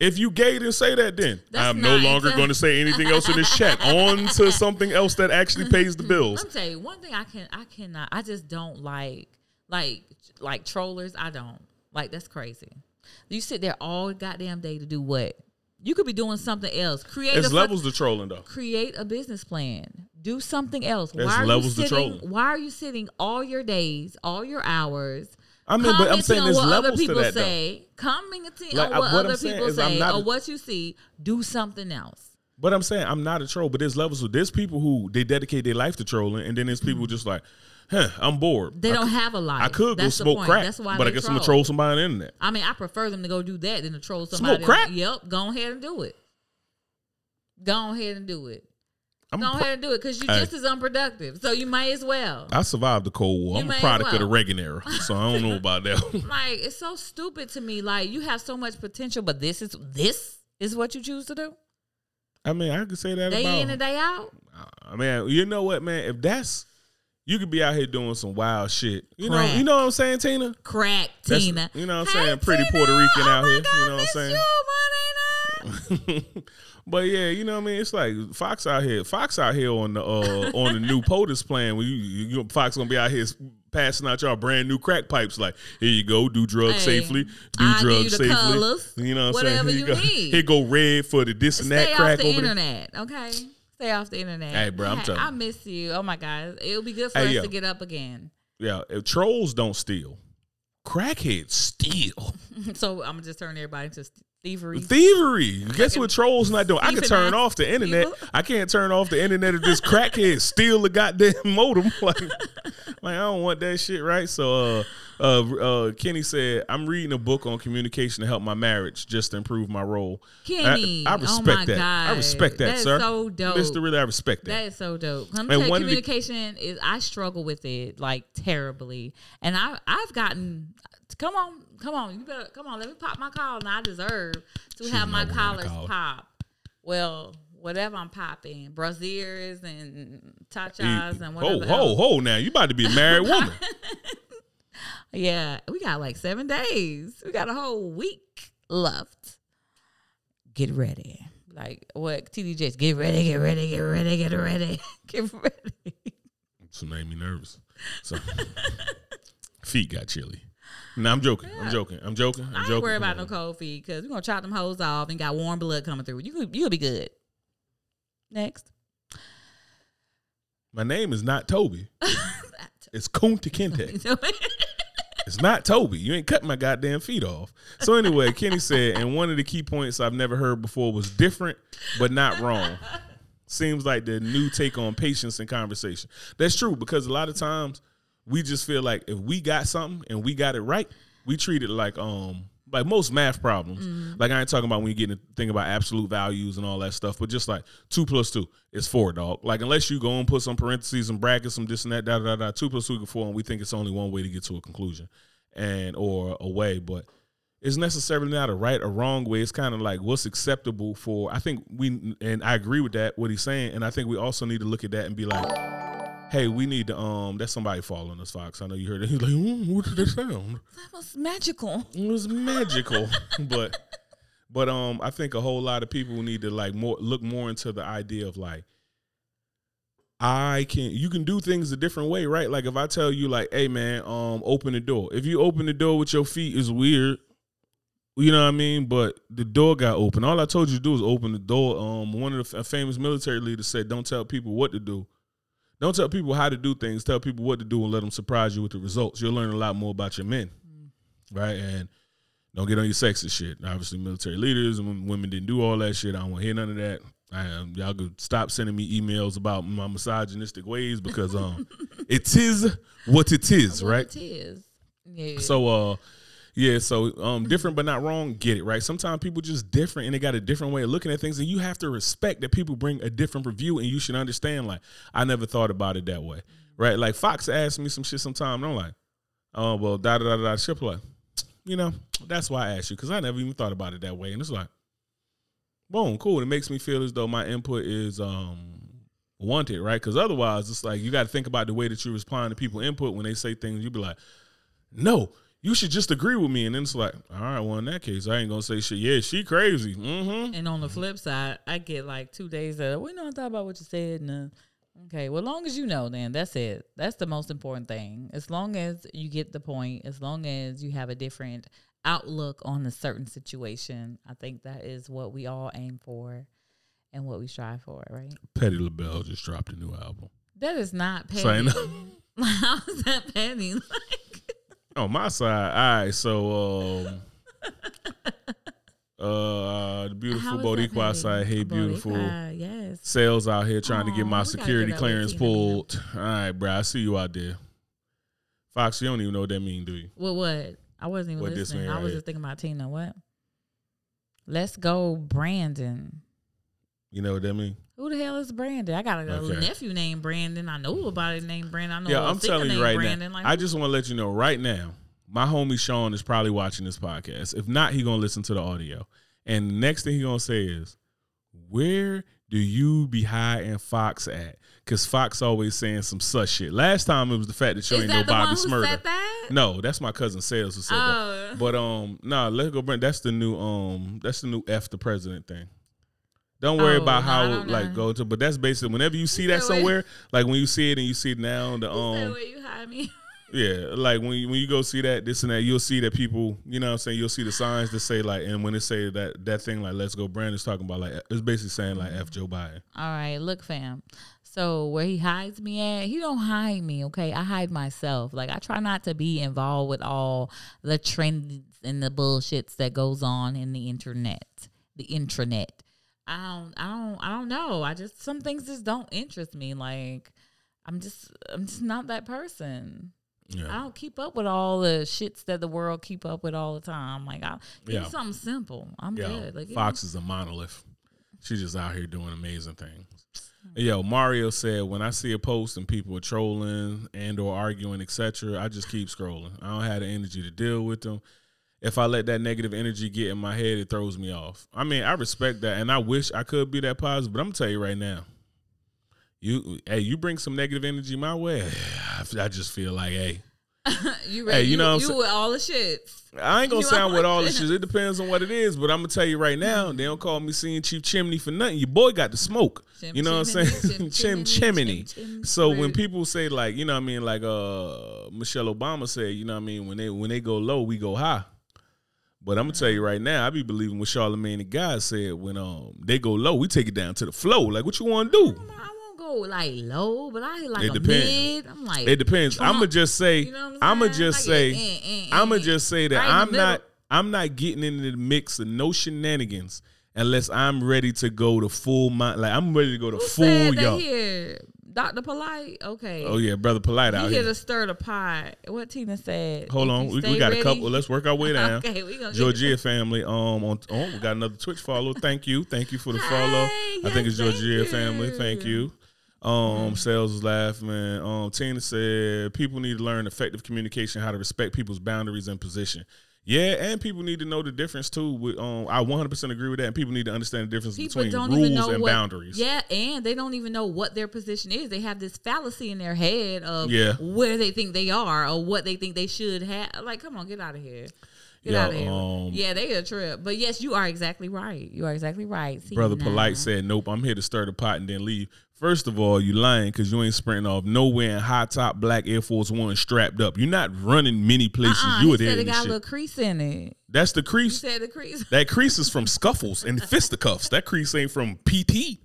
If you gay, then say that. Then That's I'm no longer going to say anything else in this chat. On to something else that actually mm-hmm. pays the mm-hmm. bills. I'm tell you one thing. I can I cannot. I just don't like like like trollers. I don't like. That's crazy. You sit there all goddamn day to do what? You could be doing something else. Create There's a levels to trolling though. create a business plan. Do something else. There's why are levels you sitting? trolling. Why are you sitting all your days, all your hours? I mean, but I'm saying there's what other levels to people that though. say, commenting Like, on what, what other people say not or what you see. Do something else. But I'm saying I'm not a troll, but there's levels. of There's people who they dedicate their life to trolling, and then there's people just like, huh, I'm bored. Mm-hmm. They I don't could- have a life. I could That's go smoke point. crack, That's why but I guess I'm gonna troll. troll somebody on the internet. I mean, I prefer them to go do that than to troll somebody. Smoke crack? Yep, go ahead and do it. Go ahead and do it. I'm go ahead and do it because you're just as unproductive. So you might as well. I survived the Cold War. You I'm a may product of the well. Reagan era, so I don't know about that. like it's so stupid to me. Like you have so much potential, but this is this is what you choose to do I mean, I could say that day about. in and day out. I mean, you know what, man? If that's you could be out here doing some wild shit. You know, you know what I'm saying, Tina? Crack, That's- Tina. you know what I'm Hey, saying? Pretty Tina. Puerto Rican oh out here, you know what I'm saying? You. but yeah, you know what I mean. It's like Fox out here. Fox out here on the uh, on the new POTUS plan. When you, you you- Fox gonna be out here passing out y'all brand new crack pipes. Like here you go, do drugs Hey, safely, do I'll drugs you safely. colors, you know what I'm whatever saying? you Here go, need. Here go red for the this and Stay that off crack the over there. internet, okay? Stay off the internet. Hey, bro, I'm telling I miss you. Oh my god, it'll be good for Hey, us yo. to get up again. Yeah, if trolls don't steal. Crackheads steal. so I'm gonna just turn everybody into thievery. Thievery. Guess what trolls not doing? I can turn off the internet. people. I can't turn off the internet if this crackhead steal the goddamn modem. Like, like I don't want that shit, right? So uh uh uh Kenny said, I'm reading a book on communication to help my marriage just to improve my role. Kenny, I, I oh respect my that. I respect that, That is sir. so dope. Mr. Really, I respect that. That is so dope. Let And one of the- communication is I struggle with it like terribly, and I I've gotten. Come on, come on, you better come on. Let me pop my collar. Now I deserve to She's have my not wearing a collars collar. pop. Well, whatever I'm popping, braziers and tachas and whatever. Ho, ho, ho now. You about to be a married woman. Yeah, we got like seven days. We got a whole week left. Get ready. Like what TDJs, get ready, get ready, get ready, get ready, get ready. So made me nervous. So feet got chilly. No, I'm joking. I'm joking. I'm joking. I'm I joking. ain't worried about Come no on. cold feet because we're gonna chop them hoes off and got warm blood coming through. You could you'll be good. Next. My name is not Toby. It's Kunta Kinte. It's not Toby. You ain't cut my goddamn feet off. So anyway, Kenny said, and one of the key points I've never heard before was different, but not wrong. Seems like the new take on patience and conversation. That's true because a lot of times we just feel like if we got something and we got it right, we treat it like um like most math problems. Like I ain't talking about when you get to think about absolute values and all that stuff, but just like two plus two is four, dog. Like unless you go and put some parentheses and brackets, some this and that, da da da, da two plus two equals four, and we think it's only one way to get to a conclusion, and or a way, but it's necessarily not a right or wrong way. It's kind of like what's acceptable for. I think we and I agree with that what he's saying, and I think we also need to look at that and be like, hey, we need to um. That's somebody following us, Fox. I know you heard it. He's like, "Mm, what did that sound? that was magical. It was magical, but but um, I think a whole lot of people need to like more look more into the idea of like. I can you can do things a different way, right? Like if I tell you like, hey man, um, open the door. If you open the door with your feet is weird. You know what I mean? But the door got open. All I told you to do is open the door. Um, one of the f- famous military leaders said, "Don't tell people what to do. Don't tell people how to do things. Tell people what to do and let them surprise you with the results. You'll learn a lot more about your men, right? And don't get on your sexist shit. Obviously, military leaders and women didn't do all that shit. I don't want to hear none of that. I, um, y'all could stop sending me emails about my misogynistic ways because um, it is what it is, What right? It is. Yeah. So uh yeah, so um different but not wrong, get it, right? Sometimes people just different and they got a different way of looking at things and you have to respect that people bring a different review and you should understand like I never thought about it that way. Right? Like Fox asked me some shit sometime and I'm like, oh well da da da da shit like, you know, that's why I asked you because I never even thought about it that way. And it's like, boom, cool. It makes me feel as though my input is um wanted, right? Because otherwise, it's like you got to think about the way that you respond to people input when they say things. You be like, no, you should just agree with me. And then it's like, all right, well, in that case, I ain't gonna say shit. Yeah, she crazy. Mm-hmm. And on the flip side, I get like two days of we don't talk about what you said. And uh, okay, well, long as you know, then that's it. That's the most important thing. As long as you get the point, as long as you have a different outlook on a certain situation, I think that is what we all aim for and what we strive for, right? Patti LaBelle just dropped a new album. That is not petty. So I know. How is that petty? On my side, all right. So, um, uh, the beautiful how is that Boricua side, hey, beautiful. yes. Sales out here trying to get my security get clearance pulled. All right, bro. I see you out there. Fox, you don't even know what that mean, do you? What? What? I wasn't even What listening. mean I was here? just thinking about Tina. What? Let's go, Brandon. You know what that mean? Who the hell is Brandon? I got a Okay. nephew named Brandon. I know about it named Brandon. I know Yeah, I'm telling you right Brandon. now. Like, I just want to let you know right now. My homie Sean is probably watching this podcast. If not, he gonna listen to the audio. And the next thing he gonna say is, "Where do you be high and Fox at?" Because Fox always saying some such shit. Last time it was the fact that you is ain't that one Bobby said that? No, that's my cousin Sales who said that. Oh, But um, nah, let's go. Brent. That's the new um, that's the new F the president thing. Don't worry Oh, about how like go to, but that's basically whenever you see that somewhere, like when you see it and you see it now, the um, where you hide me? yeah, like when you, when you go see that this and that, you'll see that people, you know, what I'm saying you'll see the signs that say like, and when they say that that thing like "Let's go," Brandon's talking about like it's basically saying like "F Joe Biden." All right, look, fam. So where he hides me at, he don't hide me. Okay, I hide myself. Like I try not to be involved with all the trends and the bullshits that goes on in the internet, the intranet. I don't, I don't, I don't know. I just some things just don't interest me. Like I'm just, I'm just not that person. I don't keep up with all the shits that the world keep up with all the time. Like I give Yeah. me something simple. I'm yo, good. Like Fox is a monolith. She's just out here doing amazing things. Yo, Mario said when I see a post and people are trolling and or arguing, etc., I just keep scrolling. I don't have the energy to deal with them. If I let that negative energy get in my head, it throws me off. I mean, I respect that, and I wish I could be that positive. But I'm gonna tell you right now, you hey, you bring some negative energy my way, I just feel like hey, you Hey, you you, know what I'm you saying? with all the shit. I ain't gonna You sound with all the shit. It depends on what it is, but I'm gonna tell you right now, they don't call me seeing Chief Chimney for nothing. Your boy got the smoke. Chim- you know what I'm saying? chim- Chim chimney, chimney. chim- chim- So when people say like, you know what I mean, like uh Michelle Obama said, you know what I mean, when they when they go low, we go high. But I'm gonna tell you right now, I be believing what Charlemagne the God said when um they go low, we take it down to the flow. Like what you wanna do? I won't go like low, but I like It a depends. mid. I'm like It depends. I'ma just say You know what I'ma just I say eh, eh, eh, I'ma eh. just say that Right I'm not. I'm not getting into the mix of no shenanigans unless I'm ready to go to full. Like I'm ready to go to Who full yo. here? Dr. Polite? Okay. Oh yeah, brother polite You out here here. to stir the pot. What Tina said. Hold on, we, we got a couple. Let's work our way down. Okay, we gonna Georgia family. Um, on oh, we got another Twitch follow. Thank you, thank you for the follow. Hey, I think it's Georgia family. Thank you. Um, sales is laughing. Um, Tina said people need to learn effective communication, how to respect people's boundaries and position. Yeah, and people need to know the difference too. With um, I 100 percent agree with that. And people need to understand the difference People between rules and what, boundaries. Yeah, and they don't even know what their position is. They have this fallacy in their head of Yeah. where they think they are or what they think they should have. Like, come on, get out of here. Get Yeah, out of here. um, yeah, they a trip. But yes, you are exactly right. You are exactly right. See, Brother. Polite said, "Nope, I'm here to stir the pot and then leave." First of all, you lying because you ain't sprinting off nowhere in high top black Air Force One strapped up. You're not running many places. Uh-uh, you were there said it got a little crease in it. That's the You crease. said the crease. That crease is from scuffles and fisticuffs. That crease ain't from PT.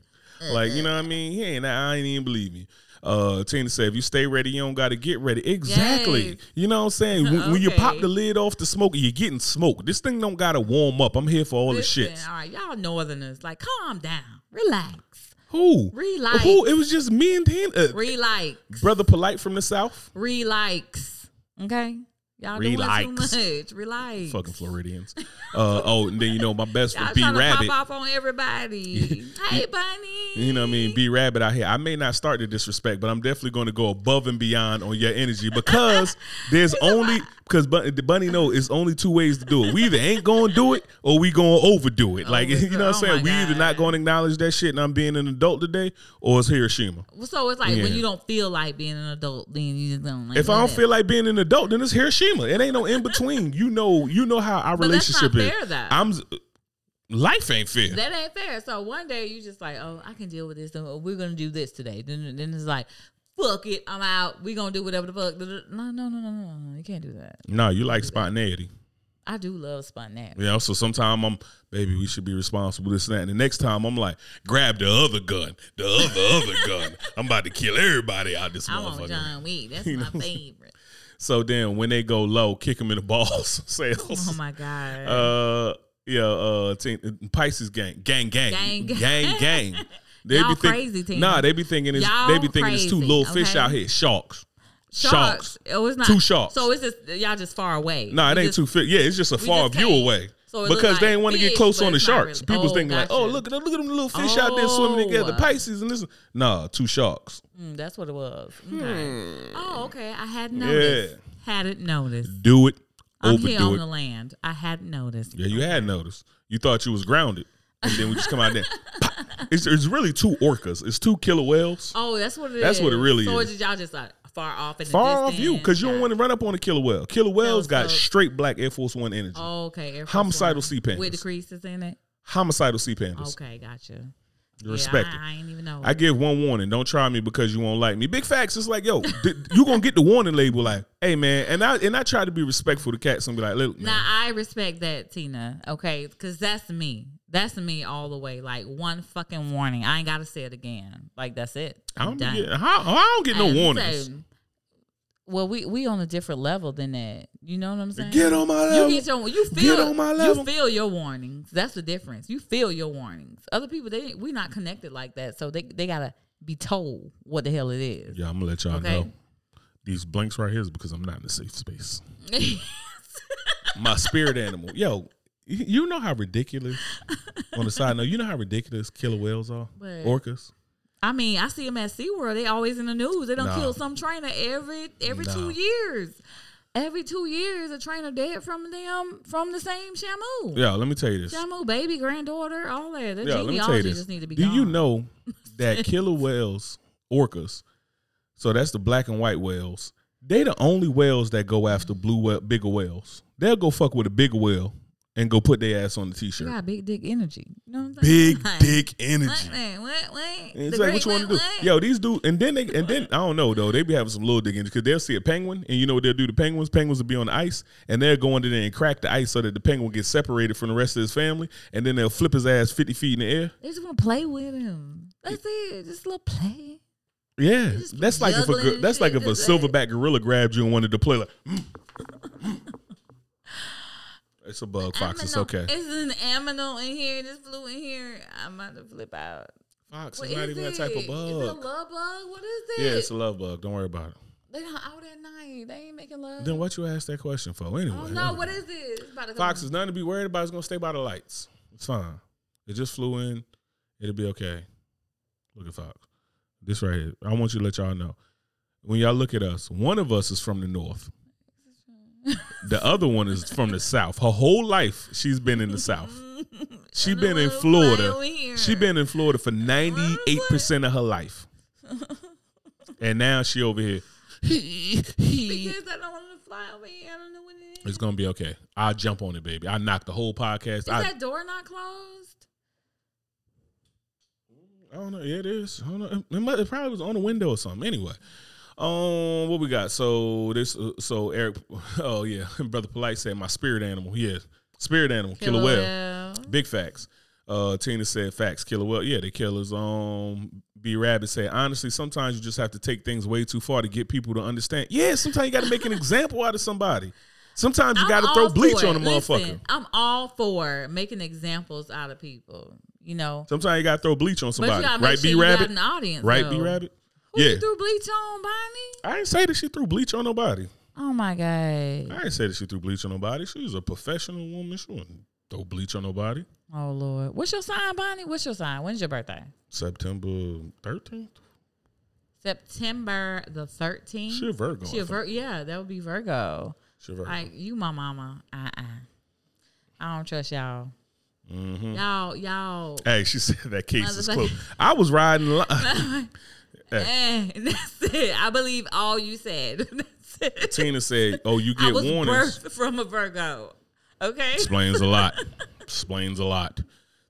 Like you know what I mean? He ain't. I ain't even believe you. Uh, Tina said, "If you stay ready, you don't got to get ready." Exactly. Yes. You know what I'm saying? When, when you pop the lid off the smoke, you're getting smoke. This thing don't got to warm up. I'm here for all Listen, the shits. All right, y'all Northerners, like, calm down, relax, Who? Relax. Who? It was just me and Tina. Uh, relax, brother polite from the south. relax. Okay, y'all doing Relax. too much. Relax. Fucking Floridians. Uh, oh, and then you know my best friend B Rabbit. pop off on everybody. hey, bunny. You know what I mean? B Rabbit out here. I may not start to disrespect, but I'm definitely going to go above and beyond on your energy because there's only because the bunny know it's only two ways to do it. We either ain't going to do it or we going to overdo it. Like you know what I'm Oh saying? We either not going to acknowledge that shit and I'm being an adult today, or it's Hiroshima. So it's like Yeah. when you don't feel like being an adult, then you just don't. Like, If I don't feel like being an adult, then it's Hiroshima. It ain't no in between. You know, you know how our But that's not relationship fair, is. though. I'm life ain't fair. That ain't fair. So one day you just like, oh, I can deal with this. Then we're gonna do this today. Then then it's like, fuck it, I'm out. We gonna do whatever the fuck. No, no, no, no, no, no. You can't do that. no, you like spontaneity. I do love spontaneity. Yeah. so sometimes I'm, baby, we should be responsible, this and that. And the next time I'm like, grab the other gun, the other, other gun. I'm about to kill everybody out this I want motherfucker. John Wick. That's You my know? favorite. So then when they go low, kick them in the balls. Sales. Oh my god. Uh, yeah, uh, team, Pisces gang, gang, gang, Gang, gang, gang. They Y'all be think- crazy, Tina. Nah, they be thinking it's Y'all they be thinking it's two crazy, little fish out here, sharks. sharks. It was not Two sharks. So it's just y'all just far away. No, it We ain't just- two fish. Yeah, it's just a far just view away. So because they like ain't want to get close on the sharks. really. People's Oh, thinking like, oh, look at look at them little fish out there swimming Oh. together, Pisces and this. Nah, two sharks. Mm, that's what it was. Okay. Oh, okay. I hadn't Yeah. noticed. Hadn't noticed. Do it, I'm here on it. the land. I hadn't noticed. Yeah, you had noticed. You thought you was grounded, and then we just come out there. It's, it's really two orcas. It's two killer whales. Oh, that's what it is. That's what it really so is. just, y'all just like far off in Far off you, because you don't want to run up on a killer whale. Killer whales got so- straight black Air Force One energy. Oh, okay. Air Force Homicidal One. sea pandas. with the creases in it. Homicidal sea pandas. Okay, gotcha. Respect yeah. I, I ain't even know. I give one warning. Don't try me because you won't like me. Big facts. It's like, yo, th- you gonna get the warning label. Like, hey man, and I and I try to be respectful to cats and be like, look, man, Now I respect that, Tina. Okay, because that's me. That's me all the way. Like one fucking warning. I ain't gotta say it again. Like that's it. I I'm don't be done. getting, how, I don't get no And warnings. so- well, we we on a different level than that. You know what I'm saying? Get on my level. You get your you feel Get on my level. You feel your warnings. That's the difference. You feel your warnings. Other people they we not connected like that, so they they gotta be told what the hell it is. yeah, I'm gonna let y'all Okay. know. These blanks right here is because I'm not in a safe space. My spirit animal, yo, you you know how ridiculous. on the side note, you know how ridiculous killer whales are, orcas. I mean, I see them at SeaWorld. They always in the news. They don't Nah. kill some trainer every every Nah. two years. Every two years, a trainer dead from them from the same Shamu. Yeah, let me tell you this. Shamu, baby, granddaughter, all that. The Yeah, let me tell you this. just need to be Do you know that killer whales, orcas, so that's the black and white whales, they the only whales that go after blue whale, bigger whales. They'll go fuck with a bigger whale and go put their ass on the t-shirt. got big dick energy. You know what I'm saying? Big Like, dick energy. What, what, what? It's The like what you want to do. what? Yo, these dudes, and then they, and then I don't know though. They be having some little dick energy because they'll see a penguin, and you know what they'll do to penguins? Penguins will be on the ice, and they'll go under there and crack the ice so that the penguin gets separated from the rest of his family, and then they'll flip his ass fifty feet in the air. They just want to play with him. That's it. Just a little play. Yeah, that's like if a juggling gor- and that's like if a silverback gorilla grabbed you and wanted to play like. "Mm, it's a bug, Fox. It's okay. It's an aminal in here. It just flew in here. I'm about to flip out. Fox What is not is even that it? type of Is it a bug. love bug? What is it? Yeah, it's a love bug. Don't worry about it. they not out at night. They ain't making love. Then what you ask that question for anyway? Oh no! What is it? It's about to come. Fox is nothing to be worried about. It's gonna stay by the lights. It's fine. It just flew in. It'll be okay. Look at Fox. This right here. I want you to let y'all know. When y'all look at us, one of us is from the north. The other one is from the south. Her whole life, she's been in the south. She been in Florida. fly over. She been in Florida for ninety eight percent of her life, and now she over here. Because I don't want to fly over here. I don't know what it is. It's gonna be okay. I'll jump on it, baby. I knocked the whole podcast. Is I, that door not closed? I don't know. Yeah, it is. I don't know. It, might- it probably was on the window or something. Anyway, um, what we got? So this, uh, so Eric. Oh yeah, brother Polite said my spirit animal. Yeah, spirit animal, killer, whale. Big facts. Uh, Tina said, "Facts, Killer whale. yeah, they killers." Um, B Rabbit said, "Honestly, sometimes you just have to take things way too far to get people to understand. Yeah, sometimes you got to make an example out of somebody. Sometimes you got to throw bleach on a motherfucker. I'm all for making examples out of people. You know, Sometimes you got to throw bleach on somebody, right? sure B Rabbit, an audience. right? though. B Rabbit. Who Yeah, threw bleach on, Bonnie? I ain't say that she threw bleach on nobody. Oh my god! I ain't say that she threw bleach on nobody. She was a professional woman. She wouldn't throw bleach on nobody. Oh Lord, what's your sign, Bonnie? What's your sign? When's your birthday? September thirteenth. September the thirteenth. She a Virgo. She a. Vir- yeah, that would be Virgo. She a Virgo. Like you, my mama. Uh uh I don't trust y'all. Mhm. Y'all, y'all. Hey, she said that case is closed. I was riding. Li- Eh, that's it. I believe all you said. That's it. Tina said, "Oh, you I get was warnings." from a Virgo. Okay. Explains a lot. Explains a lot.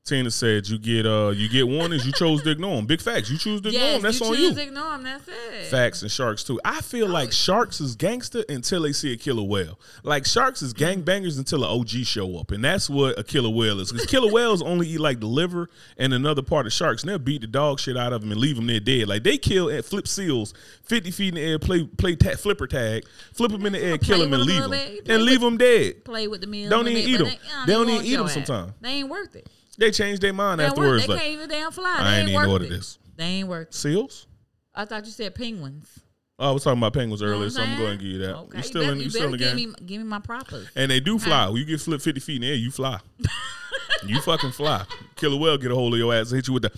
Tina said, "You get uh, you get one warnings. You chose to ignore them. Big facts. You choose to ignore Yes, them. That's you on you." to ignore them. That's it. Facts and sharks too. I feel like sharks is gangster until they see a killer whale. Like sharks is gangbangers until an OG show up, and that's what a killer whale is. Because killer whales only eat like the liver and another part of sharks, and they'll beat the dog shit out of them and leave them there dead. Like they kill and flip seals, fifty feet in the air, play play ta- flipper tag, flip them in the air, kill them and leave them, little bit. Play and leave them dead. Play with the meal. Don't even eat them. They don't even eat them sometimes. They ain't worth it. They changed their mind They, afterwards. they Like can't even damn fly. I They ain't ain't even ordered it. this. They ain't worth seals. I thought you said penguins. Oh, I was talking about penguins earlier, so I'm going to give you that. Okay. You still you in? better, You still in the game? give me, give me my propers. And they do fly. When you get flipped 50 feet in the air, you fly. you fucking fly. Killer whale get a hold of your ass and hit you with the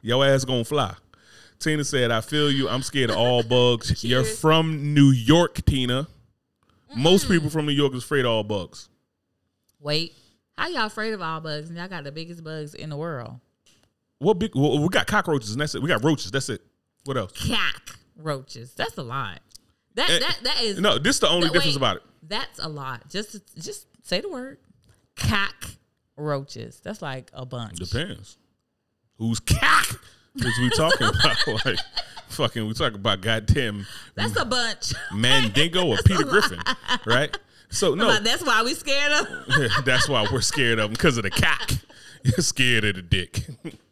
your ass gonna fly. Tina said, I feel you. I'm scared of all bugs. You're from New York, Tina. Most people from New York is afraid of all bugs. Wait, how y'all afraid of all bugs? And y'all got the biggest bugs in the world. What big well, we got cockroaches and that's it. We got roaches. That's it. What else? Cockroaches. That's a lot. That Eh, that that is No, this is the only Wait, difference about it. That's a lot. Just just say the word. Cockroaches. That's like a bunch. Depends. Who's cock is we talking about? like fucking we talking about goddamn That's a bunch. Mandingo or Peter Griffin, right? So no, But that's why we scared of. that's why we're scared of him because of the cock. You're scared of the dick.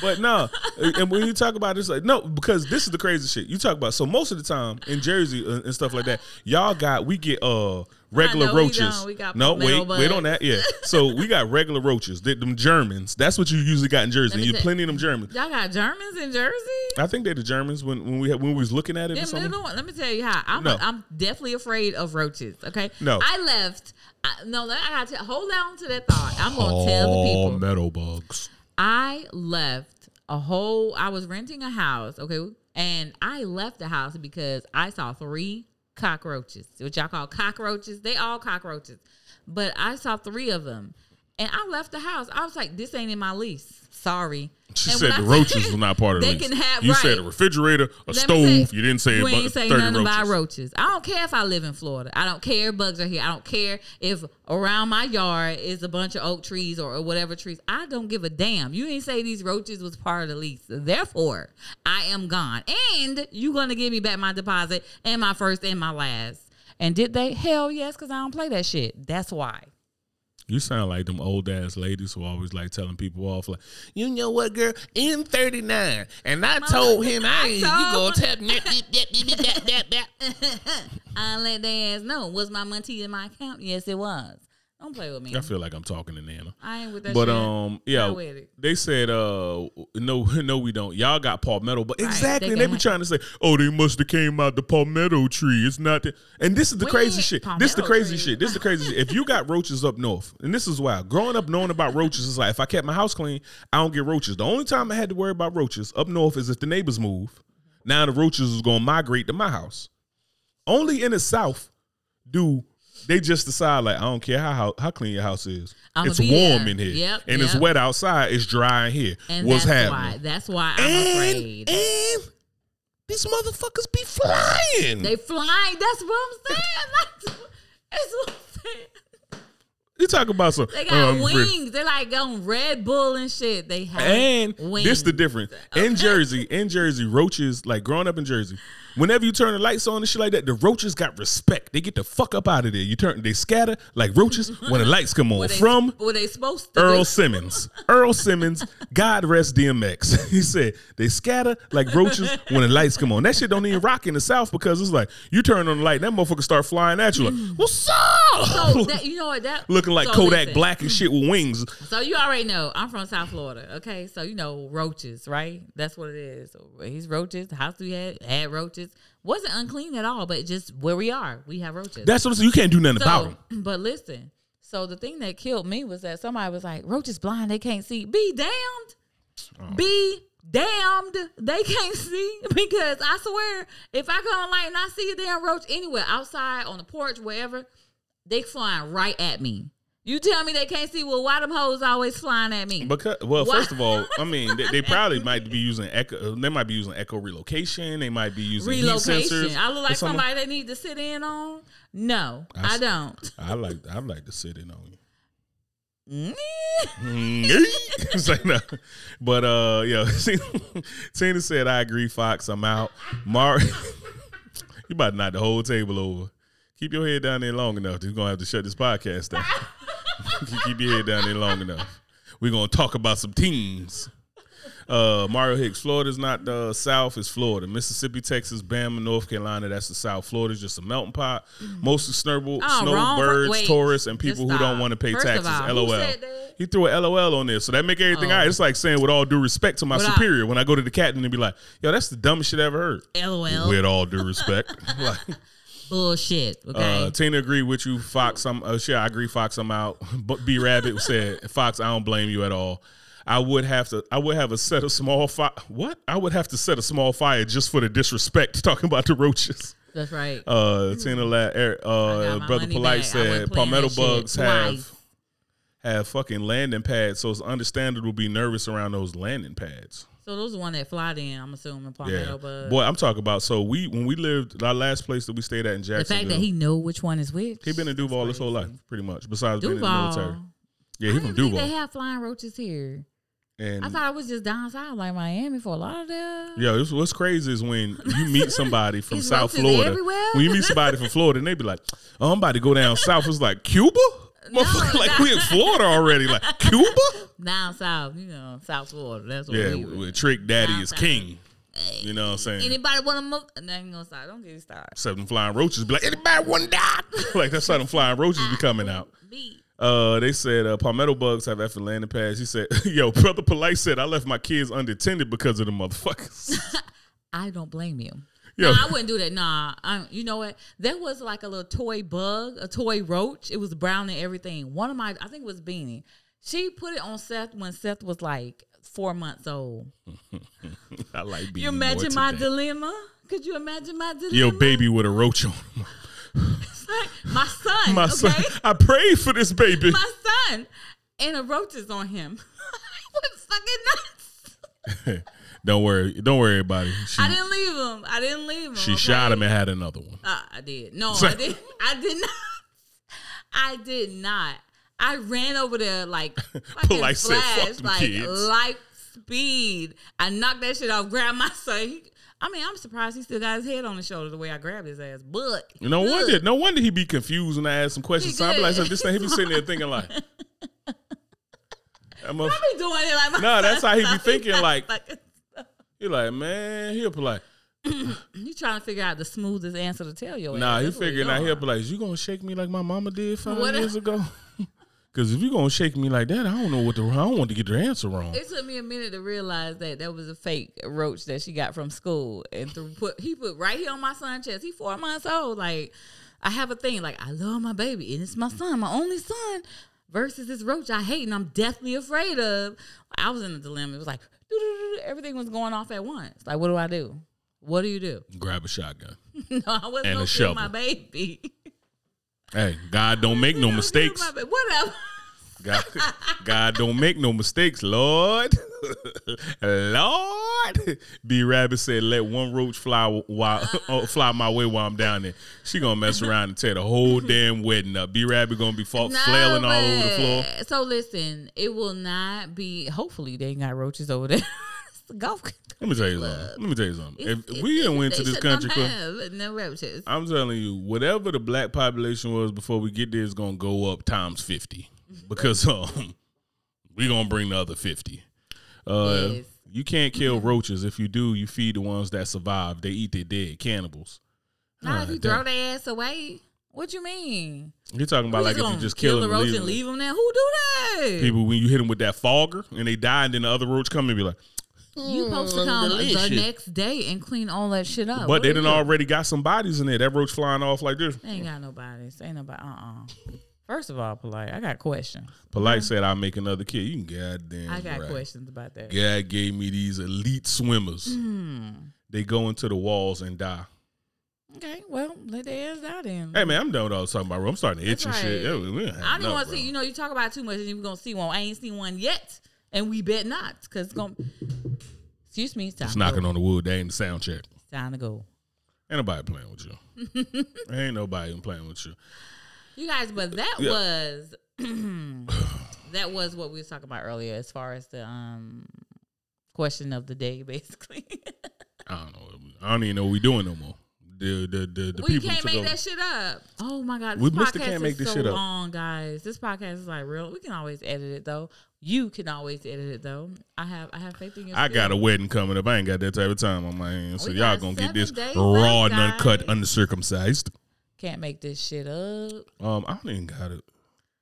but no, and when you talk about this, like no, because this is the crazy shit. You talk about so most of the time in Jersey uh, and stuff like that, y'all got we get uh regular know roaches. We got no, wait, wait on that. Yeah, so we got regular roaches. They, them Germans. That's what you usually got in Jersey. And you plenty of them Germans. Y'all got Germans in Jersey? I think they're the Germans when when we had, when we was looking at it or Them one- let me tell you how. I'm, No. I'm definitely afraid of roaches. Okay. No. I left. I, no, I gotta hold on to that thought. I'm gonna tell the people. metal bugs. I left a whole. I was renting a house. Okay, and I left the house because I saw three cockroaches, which y'all call cockroaches. They all cockroaches, but I saw three of them, and I left the house. I was like, "This ain't in my lease. Sorry." She And said the I roaches said- were not part of the They lease. can have- you said a refrigerator, a Let stove. say- you didn't say you about ain't say nothing roaches. about roaches. I don't care if I live in Florida. I don't care if bugs are here. I don't care if around my yard is a bunch of oak trees or, or whatever trees. I don't give a damn. You ain't say these roaches was part of the lease. Therefore, I am gone. And you're gonna give me back my deposit and my first and my last. And did they? Hell yes, because I don't play that shit. That's why. You sound like them old ass ladies who always like telling people off like, you know what, girl? In thirty nine, and I told him I ain't. You gonna told- me that, that, that, that. I let their ass know. Was my money in my account? Yes, it was. Don't play with me. I feel like I'm talking to Nana. I ain't with that But shit. um, yeah, Not with it. they said uh, no, no, we don't. Y'all got palmetto, but Right, exactly, they they, be trying to say, oh, they must have came out the palmetto tree. It's not the, and this is the We crazy shit. This is the crazy tree. shit. This is the crazy shit. If you got roaches up north, and this is why growing up knowing about roaches is like if I kept my house clean, I don't get roaches. The only time I had to worry about roaches up north is if the neighbors move. Now the roaches is gonna migrate to my house. Only in the south do they just decide like I don't care how how, how clean your house is. I'ma it's warm there. in here, Yep, and it's wet outside. It's dry in here. And What's that's why. happening? That's why I'm and, afraid. and these motherfuckers be flying. They flying. That's what I'm saying. That's what I'm saying. You talk about some. They got um, wings. They like on Red Bull and shit. They have And wings. this the difference. In Jersey, in Jersey, roaches like growing up in Jersey. Whenever you turn the lights on and shit like that, the roaches got respect. They get the fuck up out of there. You turn, they scatter like roaches when the lights come on. They, From what they supposed to Earl do. Simmons. Earl Simmons, God rest DMX. He said they scatter like roaches when the lights come on. That shit don't even rock in the South because it's like you turn on the light, that motherfucker start flying at you like, mm. what's up? So that you know what that Looking like so Kodak listen. Black and shit with wings. So you already know I'm from South Florida. Okay, so you know roaches, right? That's what it is. He's roaches. The house we had had roaches. Wasn't unclean at all, but just where we are, we have roaches. That's what I'm saying. You can't do nothing about so, them. but listen. So the thing that killed me was that somebody was like, "Roaches blind, they can't see." Be damned. Oh. Be damned. They can't see because I swear, if I go online and I see a damn roach anywhere outside on the porch, wherever, they flying right at me. You tell me they can't see? Well, why them hoes always flying at me? Because well, Why- first of all, I mean they, they probably might be using echo. They might be using echo relocation. They might be using Relocation. sensors. I look like somebody they need to sit in on. No, I don't. I like I like to sit in on you. Mm. no. But uh yo, Tina said I agree, Fox. I'm out. Mar You about to knock the whole table over. Keep your head down there long enough. You're gonna have to shut this podcast down. Keep your head down there long enough. We're gonna talk about some teams. Uh, Mario Hicks, Florida's not the South, it's Florida. Mississippi, Texas, Bama, North Carolina, that's the South. Florida's just a melting pot. Mostly snowbird, Oh, snowbirds, Wait. tourists, and people who don't want to pay First taxes. all, LOL. He threw a LOL on there, so that make everything Oh. right. It's like saying with all due respect to my What I- superior when I go to the captain and be like, "Yo, that's the dumbest shit I ever heard." LOL. With all due respect, like, Bullshit. Okay. uh, Tina agreed with you, Fox. I'm uh, sure I agree, Fox. I'm out. But B Rabbit said, Fox, I don't blame you at all. I would have to. I would have a set of small fire. What? I would have to set a small fire just for the disrespect. Talking about the roaches. That's right. Uh, Tina, La, er, uh, brother Polite back. Said palmetto bugs have twice. have fucking landing pads, so it's understandable to be nervous around those landing pads. So those are the one that fly in. I'm assuming palmetto Yeah, bug. boy, I'm talking about. So we when we lived our last place that we stayed at in Jacksonville. the fact that he know which one is which. he been in Duval his whole life, pretty much. Besides being in the military. Yeah, I he from Duval. They have flying roaches here. And I thought it was just down south, like Miami, for a lot of them. yeah, it's, what's crazy is when you meet somebody from South Florida. everywhere? When you meet somebody from Florida, and they be like, "Oh, I'm about to go down south." It's like Cuba, Motherfucker, like we in Florida already. Like Cuba. Down south, you know, South Florida. That's what Yeah, we were. Trick Daddy Down is south. king. You know what I'm saying? Anybody want to move? No, ain't gonna start. Don't get me started. Seven flying roaches be like, anybody want to die? like that's how them flying roaches be coming out. Me. Uh, they said uh, palmetto bugs have effing landing pads. He said, "Yo, brother polite said I left my kids unattended because of the motherfuckers." I don't blame you. Yo. Nah, I wouldn't do that. Nah, I, you know what? There was like a little toy bug, a toy roach. It was brown and everything. One of my, I think it was Beanie. She put it on Seth when Seth was like four months old. I like Beanie. You imagine my dilemma? Could you imagine my dilemma? Your baby with a roach on. him. my son. My okay? son, I prayed for this baby. my son, and a roach is on him. Was fucking nuts. Don't worry, don't worry, everybody. She, I didn't leave him. I didn't leave him. she okay? shot him and had another one. Uh, I did. No, So- I did. I did not. I did not. I ran over there like fucking "Fuck flash, like kids." light speed. I knocked that shit off. Grabbed my son. He, I mean, I'm surprised he still got his head on his shoulder the way I grabbed his ass. But No good. wonder, no wonder he be confused when I ask some questions. So I be like, so this thing, he be sitting there thinking like, I'm a, I be doing it like my Nah, that's how he be thinking, like- fucking- he like, man, he'll be like, you trying to figure out the smoothest answer to tell your nah, ass. he figuring out he'll be like, you gonna shake me like my mama did five What- years ago? Because if you gonna shake me like that, I don't know what the I don't want to get the answer wrong. It took me a minute to realize that that was a fake roach that she got from school, and threw, put he put right here on my son's chest. He four months old. Like I have a thing. Like I love my baby, and it's my son, my only son. Versus this roach I hate and I'm deathly afraid of. I was in a dilemma. It was like. everything was going off at once. Like what do I do? What do you do? Grab a shotgun. no, I wasn't And a shovel. my baby. Hey, God don't make no mistakes. Whatever. God, God don't make no mistakes, Lord. Lord. B Rabbit said, let one roach fly while oh, fly my way while I'm down there. She gonna mess around and tear the whole damn wedding up. B Rabbit gonna be fa- flailing all over the floor. So listen, it will not be. Hopefully, they ain't got roaches over there. golf. Let me tell you something. Let me tell you something. If we didn't went to this country club, no roaches. I'm telling you, whatever the black population was before we get there is gonna go up times fifty because um, we gonna bring the other fifty. Uh, Yes. You can't kill roaches. If you do, you feed the ones that survive. They eat their dead cannibals. Not Ah, if you throw their ass away. What you mean? You're talking about like if you just kill the them, roach leave and leave them there. Who do that? people when you hit them with that fogger and they die, and then the other roach come and be like, you supposed to come the next day and clean all that shit up. but What they do done already got some bodies in there. That roach flying off like this. They ain't got no bodies. Ain't nobody. Uh uh First of all, polite. I got questions. Polite said, "I'll make another kid." You can goddamn. I got right. questions about that. God gave me these elite swimmers. Hmm. They go into the walls and die. Okay, well, let their ass out then. Hey man, I'm done with all this talking about. Bro. I'm starting to itch That's and shit. right. We I don't want to see. You know, you talk about too much, and you're gonna see one. I ain't seen one yet, and we bet not, because it's gonna. Excuse me, it's time. It's to knocking go. on the wood. They ain't the sound check. It's time to go. Ain't nobody playing with you. ain't nobody playing with you. You guys, but that Yeah. was that was what we was talking about earlier, as far as the um question of the day, basically. I don't know. I don't even know what we're doing no more. The the the, the we people can't make over. that shit up. Oh my god, We this the podcast can't make is this so shit up. long, guys. This podcast is like real. We can always edit it though. You can always edit it though. I have I have faith in you. I got a wedding coming up. I ain't got that type of time on my hands. So We y'all gonna get this raw left, and uncut, uncircumcised. Can't make this shit up. Um, I don't even got it.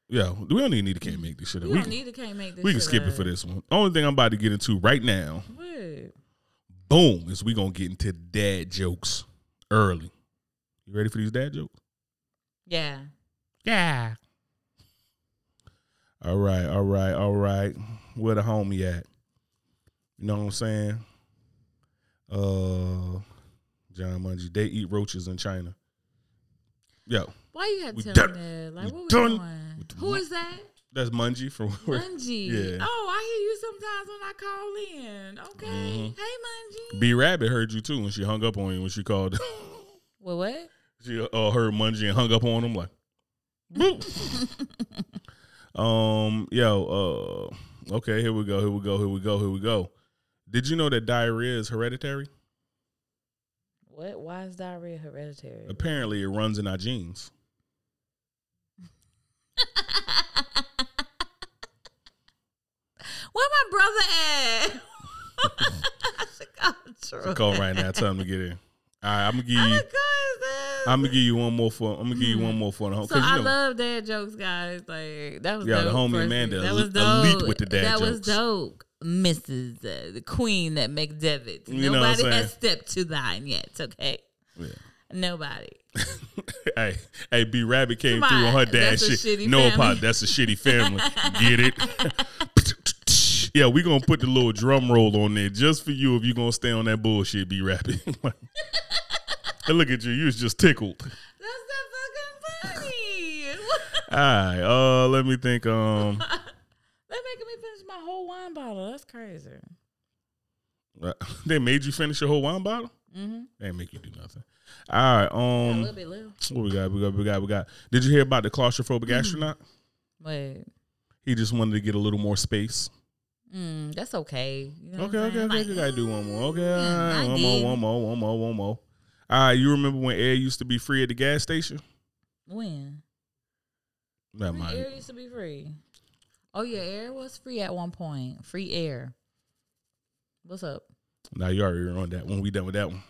Yeah, we don't even need to can't make this shit up. We We, don't need to can't make this. we can skip it for this one. Only thing I'm about to get into right now, What? boom, is we gonna get into dad jokes early. You ready for these dad jokes? Yeah. Yeah. All right, all right, all right. Where the homie at? You know what I'm saying? Uh John Mungie. They eat roaches in China. Yo, Why you had to tell done. me that? Like, what done doing? Who is that? that's Mungie from where Mungie. Yeah. Oh, I hear you sometimes when I call in. Okay. Mhm. Hey, Mungie. B Rabbit heard you too when she hung up on you when she called. what? what? she uh, heard Mungie and hung up on him like. um, yo, uh, okay, here we go, here we go, here we go, here we go. Did you know that diarrhea is hereditary? What? Why is diarrhea hereditary? Apparently, it runs in our genes. Where my brother at? I should call Troy. Call right now, tell him to get in. All right, I'm gonna give oh you. like, "Who is this?" I'm gonna give you one more for. I'm gonna give you one hmm. more for the home. So I you know, love dad jokes, guys. Like that was Yeah, the homie. Amanda, That el- was elite with the dad That was jokes. dope, Mrs. Uh, the Queen that McDevitt. You know what I'm Nobody has stepped to thine yet. Okay, Yeah. nobody. hey, hey, B Rabbit came Come through on her on, dad that's a shit. No, pop, that's a shitty family. Get it? yeah, we gonna put the little drum roll on there just for you if you gonna stay on that bullshit, B Rabbit. look at you, you was just tickled. That's that fucking funny. All right, uh, let me think. Um, They're making me finish my whole wine bottle. That's crazy. uh, they made you finish your whole wine bottle. Mm-hmm. They ain't make you do nothing. All right, a um, little bit what we got? We got, we got, we got. Did you hear about the claustrophobic Mm. astronaut? Wait. He just wanted to get a little more space. Mm, that's okay. You know Okay, okay, okay. Like, You gotta do one more. Okay, mm, one more, one more, one more, one more. All right, you remember when air used to be free at the gas station? When? That might. air used to be free. Oh yeah, air was free at one point. Free air. What's up? Now you already on that one. We done with that one.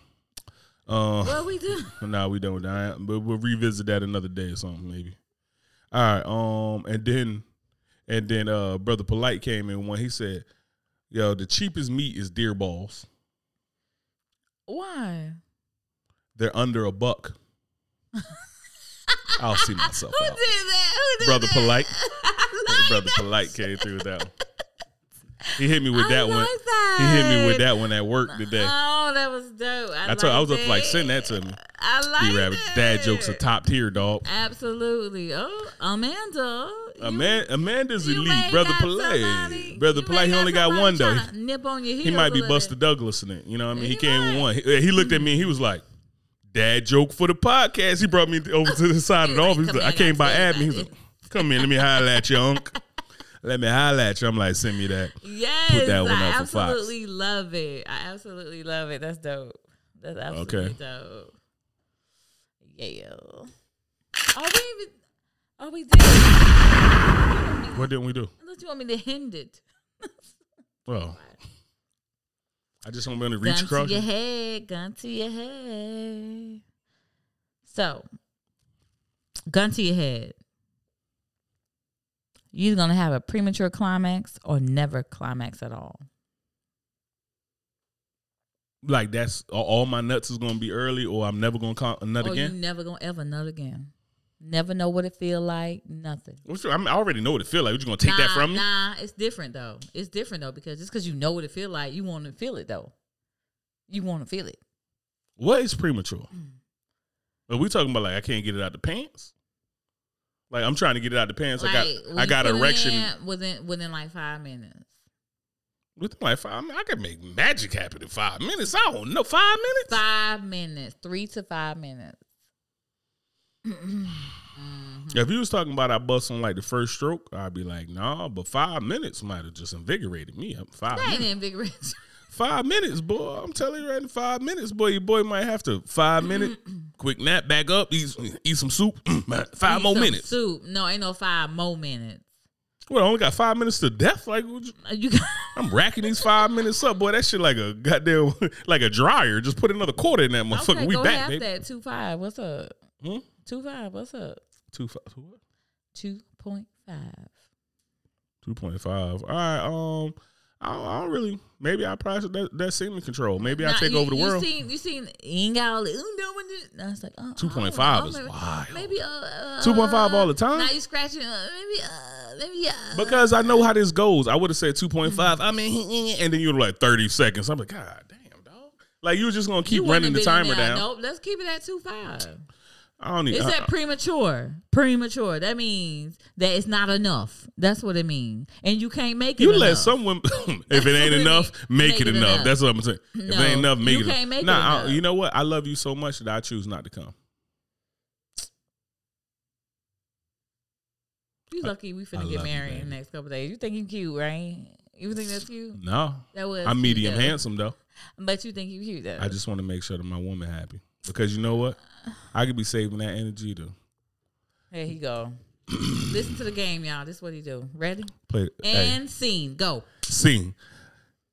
Uh, What we do? now we done with that. But we'll revisit that another day or something maybe. All right. Um, and then, and then, uh, brother polite came in when he said, "Yo, the cheapest meat is deer balls. Why? They're under a buck." I'll see myself Who out. did that? Who did Brother that? Polite. Brother Polite came through with that one. He hit me with I that one. like He hit me with that. that one at work today. Oh, that was dope. I, I told I was like up like send that to me. I like Rabbit, it. dad jokes are top tier, dog. Absolutely. Oh, Amanda. you- Amanda's you elite. Brother somebody- Brother may he only got one though. Nip on your He might be Buster. Douglas in it. You know what I mean? He, He came with one. He, he looked at me and he was like, Dad joke for the podcast. He brought me over to the side of the office. like, He's "Come like, here, I came by admin. He's like, Come in, let me holler at you, Unc. Let me holler at you. I'm like, send me that. Yes, that one I up absolutely love it. I absolutely love it. That's dope. That's absolutely Okay. dope. Yeah. Are we even? Are we there? What didn't we do? Unless you want me to hind it. Well, I just want me to reach gun across. to your head, gun to your head. So, gun to your head. You're gonna have a premature climax or never climax at all. Like that's all- my nuts is gonna be early, or I'm never gonna call a nut or again. you never gonna ever nut again. Never know what it feel like. Nothing. What's, I, mean, I already know what it feel like. What you gonna take nah, that from me? Nah, it's different though. It's different though because just because you know what it feel like, you want to feel it though. You want to feel it. What is premature? Mm. Are we talking about like I can't get it out the pants? Like I'm trying to get it out of the pants. I got I got erection in within within like five minutes. within like five. minutes. I can make magic happen in five minutes. I don't know five minutes. Five minutes, three to five minutes. If you was talking about I bust on like the first stroke, I'd be like, nah. But five minutes might have just invigorated me. Five That ain't minutes. Five minutes, boy. I'm telling you right in five minutes, boy. Your boy might have to five minute quick nap, back up, eat eat some soup. five Eat more minutes. Soup. No, ain't no five more minutes. Well, I only got five minutes to death. Like you- Uh, I'm racking these five minutes up, boy. That shit like a goddamn like a dryer. Just put another quarter in that motherfucker. okay, we go back, half baby. that. Two five. What's up? Hmm? Two five. What's up? Two five. what? Two point five. Two point five. All right. Um, I don't, I don't really. Maybe I price that that semen control. Maybe I Nah, take you, over the you world. Seen, you seen? You ain't got all the. "Ooh, when this-" I was like, uh, 2.5 uh, is maybe, wild. Maybe uh, uh 2.5 all the time? Now you scratching. Uh, maybe uh, maybe uh. Because I know how this goes. I would have said two point five. I mean, and then you were like thirty seconds. I'm like, God damn, dog. Like you were just gonna keep you running the timer down. Nope. Let's keep it at two five. I don't need. It's I- that uh, premature. Premature. That means that it's not enough. That's what it means. And you can't make it. You enough. let someone. if it ain't enough, mean. make, it, enough. That's what I'm saying. if it ain't enough, make you it. can't make it nah, I- enough. you know what? I love you so much that I choose not to come. You lucky we I finna get love you, married in the next couple days. You think you cute, right? You think that's cute? No, That was. I'm medium though. handsome though. But you think you cute though? I just want to make sure that my woman happy because you know what? I could be saving that energy to There you go. Listen to the game, y'all. This is what he do. Ready? play hey, And scene. Go. sing.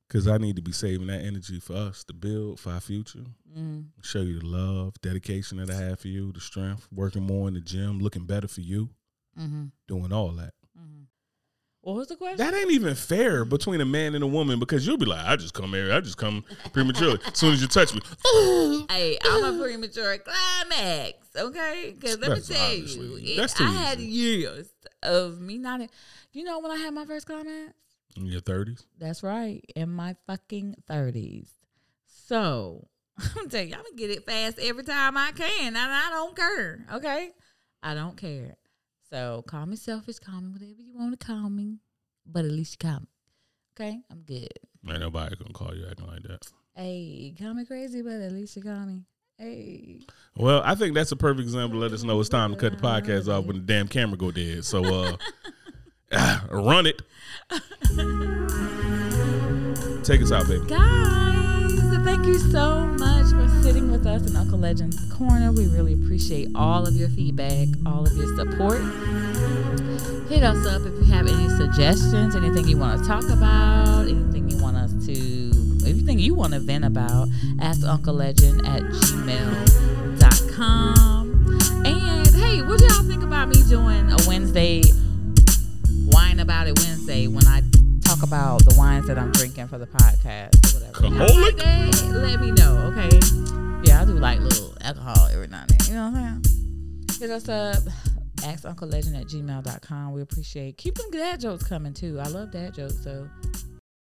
Because I need to be saving that energy for us to build for our future. Mm. Show you the love, dedication that I have for you, the strength, working more in the gym, looking better for you, Mm-hmm. doing all that. What was the question? That ain't even fair between a man and a woman because you'll be like, I just come here, I just come prematurely. as soon as you touch me, Hey, I'm a premature climax, okay? Because let That's me tell you, it- I had years of me not. You know when I had my first climax? in your thirties. That's right, in my fucking thirties. So I'm telling you, I'm gonna get it fast every time I can, and I don't care. Okay, I don't care. So call me selfish, call me whatever you want to call me, but at least you call me. Okay, I'm good. Ain't nobody gonna call you acting like that. Hey, call me crazy, but at least you call me. Hey. Well, I think that's a perfect example. to Let us know it's time to cut the podcast off when the damn camera go dead. So, uh, ah, run it. Take us out, baby. Guys, thank you so much for sitting with us in Uncle Legend's Corner. We really appreciate all of your feedback, all of your support. Hit us up if you have any suggestions, anything you want to talk about, anything you want us to, anything you want to vent about. Ask Uncle Legend at gmail.com. And hey, what do y'all think about me doing a Wednesday wine about it Wednesday when I talk about the wines that I'm drinking for the podcast or whatever. Like that? Let me know, okay? Yeah, I do like little alcohol every now and then. You know what I'm saying? Hit us up. Ask Uncle Legend at gmail.com. We appreciate keep them dad jokes coming too. I love dad jokes, so